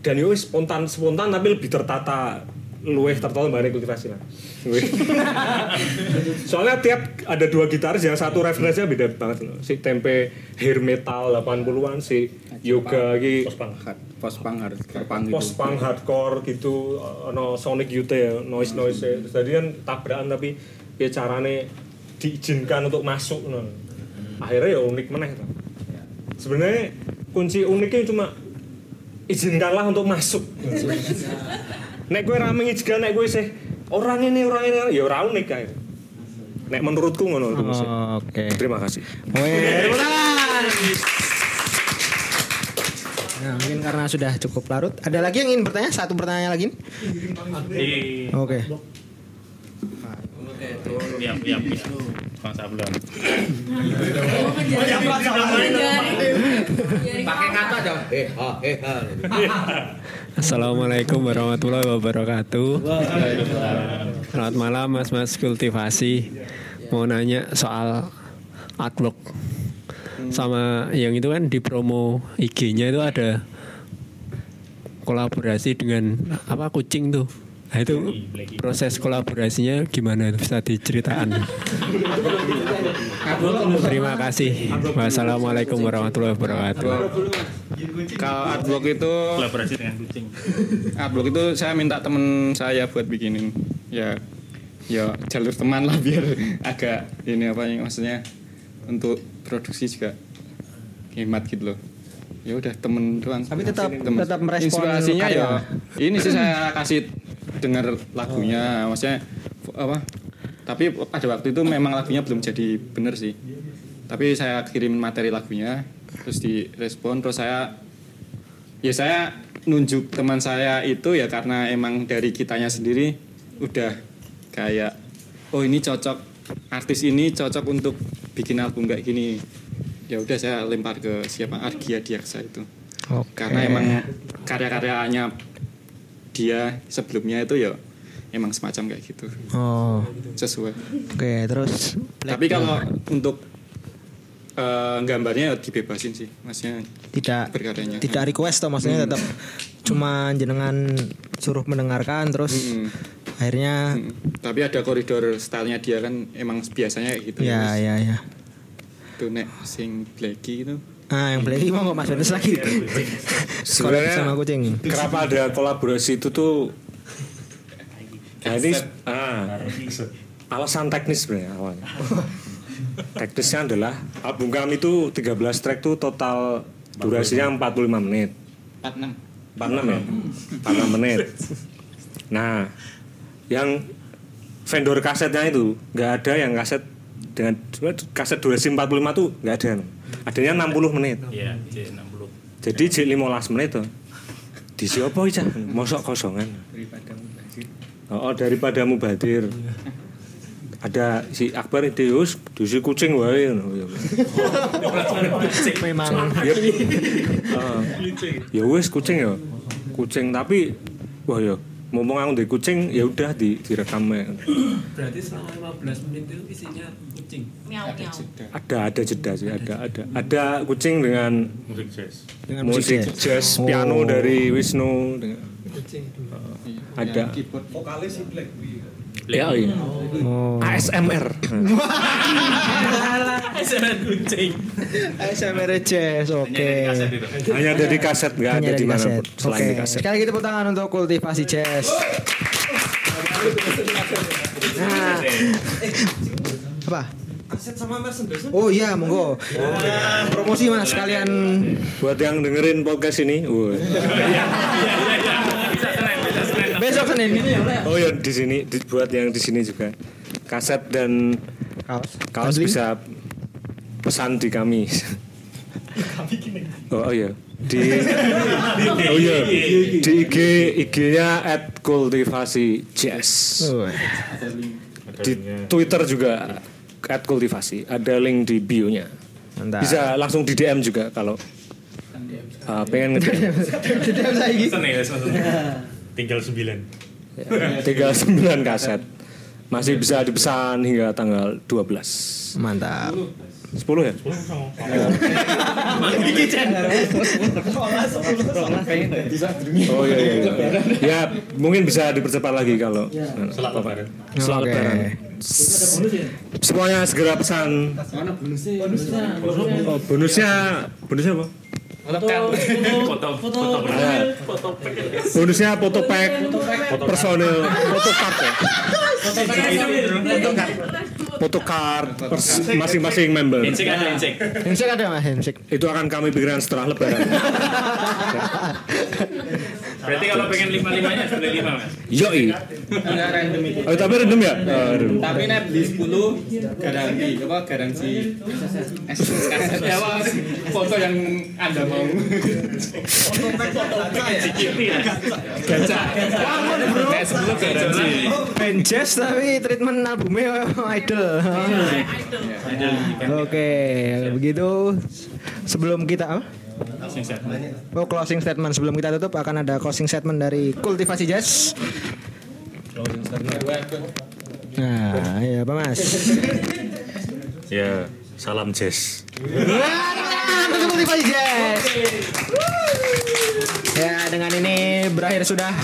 dan ya wes spontan spontan tapi lebih tertata luwih tertata bareng kultivasi lah [laughs] soalnya tiap ada dua gitaris yang satu referensinya beda banget loh. Si tempe hair metal 80-an si yoga lagi post punk hard post punk gitu. Post punk hardcore gitu ono sonic youth ya noise noise terus tadi kan tabrakan tapi ya carane diizinkan untuk masuk no. akhirnya ya unik meneh tuh. sebenarnya kunci uniknya cuma izinkanlah untuk masuk [laughs] nek gue rame ngijgan nek gue sih orang ini orang ini ya orang unik kayak nek menurutku ngono itu musik. Oke. terima kasih Weh, tepuk tangan. Nah, mungkin karena sudah cukup larut. Ada lagi yang ingin bertanya? Satu pertanyaan lagi? Oke. Iya, iya, iya. Bang Sablon. Pakai kata dong. Eh, ha, eh, ha. Assalamualaikum warahmatullahi wabarakatuh. Selamat malam Mas Mas Kultivasi. Mau nanya soal artwork sama yang itu kan di promo IG-nya itu ada kolaborasi dengan apa kucing tuh. Nah itu proses kolaborasinya gimana itu bisa diceritakan? Terima kasih. Wassalamualaikum warahmatullahi wabarakatuh. Kalau artwork itu Kolaborasi dengan kucing. artwork itu saya minta temen saya buat bikinin. Ya, ya jalur teman lah biar agak ini apa yang maksudnya untuk produksi juga hemat gitu loh. Ya udah temen doang. Tapi tetap- Temen. tetap merespon inspirasinya karya. ya ini sih saya kasih dengar lagunya maksudnya apa tapi pada waktu itu memang lagunya belum jadi bener sih tapi saya kirim materi lagunya terus direspon terus saya ya saya nunjuk teman saya itu ya karena emang dari kitanya sendiri udah kayak oh ini cocok artis ini cocok untuk bikin album kayak gini ya udah saya lempar ke siapa? Argia Diaksa itu. Oke. karena emang karya-karyanya dia sebelumnya itu ya emang semacam kayak gitu. Oh. sesuai. Oke, terus tapi kalau untuk eh, gambarnya ya dibebasin sih maksudnya tidak berkaryanya. tidak request toh maksudnya Hmm. tetap cuma jenengan suruh mendengarkan terus akhirnya tapi ada koridor stylenya dia kan emang biasanya kayak gitu ya ya ya tuh nek sing blacky itu ah yang play mau nggak mas Venus lagi Sebenarnya sama kucing kenapa ada kolaborasi itu tuh Nah ini ah, alasan teknis sebenarnya awalnya. Teknisnya adalah album kami itu 13 track tuh total durasinya 45 menit. 46 46 ya? 46 menit. Nah, yang vendor kasetnya itu nggak ada yang kaset dengan kaset durasi 45 tuh nggak ada. Adanya 60 menit. Iya, J60. Jadi J 15 menit tuh. Di siapa aja? Mosok kosongan. Oh, oh, daripada mubadir. Ada si Akbar Deus, dusi kucing wae ngono. memang Ya, Ah. ya wes kucing ya. Kucing tapi wah ya ngomong aku di kucing ya udah di direkam. Berarti selama 15 menit itu isinya kucing. Miau miau. Ada ada jeda sih, ada ada. Ada kucing dengan Musik jazz. Dengan musik jazz, jazz. piano Oh. dari Wisnu dengan Kucing. ada Vokalis si Black ya iya. Oh. ASMR. SMR kucing. ASMR jazz oke Hanya ada di kaset, nggak Hanya ada di mana selain Oke. di kaset. Sekali lagi tepuk tangan untuk kultivasi jazz. Nah. Apa? Aset sama merchandise. Oh iya, monggo. Promosi Mas sekalian. Buat yang dengerin podcast ini, wah. Senin. Oh ya di sini di- buat yang di sini juga kaset dan kaos kaos Handling. bisa pesan di kami. Oh, oh ya di oh iya di [laughs] IG IG-nya at kultivasi jazz. Oh. Di Twitter juga at kultivasi ada link di bio-nya. Bisa langsung di DM juga kalau uh, pengen nge lagi. [laughs] [laughs] Seneng ya, seneng. Tinggal 9. Tiga sembilan kaset masih bisa dipesan hingga tanggal 12 Mantap. 10 ya? Oh iya iya. iya. Ya mungkin bisa dipercepat lagi kalau Setelah lebaran. setelah lebaran. Semuanya segera pesan. Mana bonusnya? Bonusnya. Oh, apa? Foto foto [laughs] Nah, bonusnya foto pack, personil, foto card ya. Foto card pers- masing-masing member. Insik ada insik. Handshake ada Mas handshake. Itu akan kami berikan setelah lebaran. [laughs] Berarti kalau pengen lima limanya boleh lima mas. Yoi. enggak random itu Oh, tapi random ya? Oh, random. tapi nek beli 10 garansi apa garansi ya apa foto yang anda mau foto gacha nek 10 garansi Band jazz tapi treatment albumnya idol. Oke, begitu sebelum kita apa? Oh closing statement sebelum kita tutup akan ada closing statement dari kultivasi jazz. Nah, ya Pak Mas. Ya, salam jazz. Kultivasi jazz. Ya, dengan ini berakhir sudah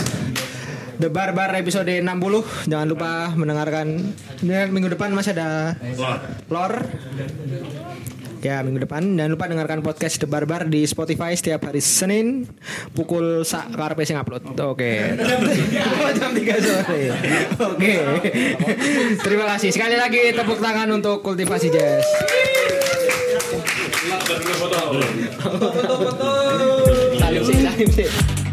The Barbar episode 60. Jangan lupa mendengarkan minggu depan masih ada lore. Ya minggu depan jangan lupa dengarkan podcast The Barbar di Spotify setiap hari Senin pukul sak karpe sing upload. Oke. [laughs] Jam 3 sore. Oke. Terima kasih sekali lagi tepuk tangan untuk kultivasi jazz. Salim sih, salim sih.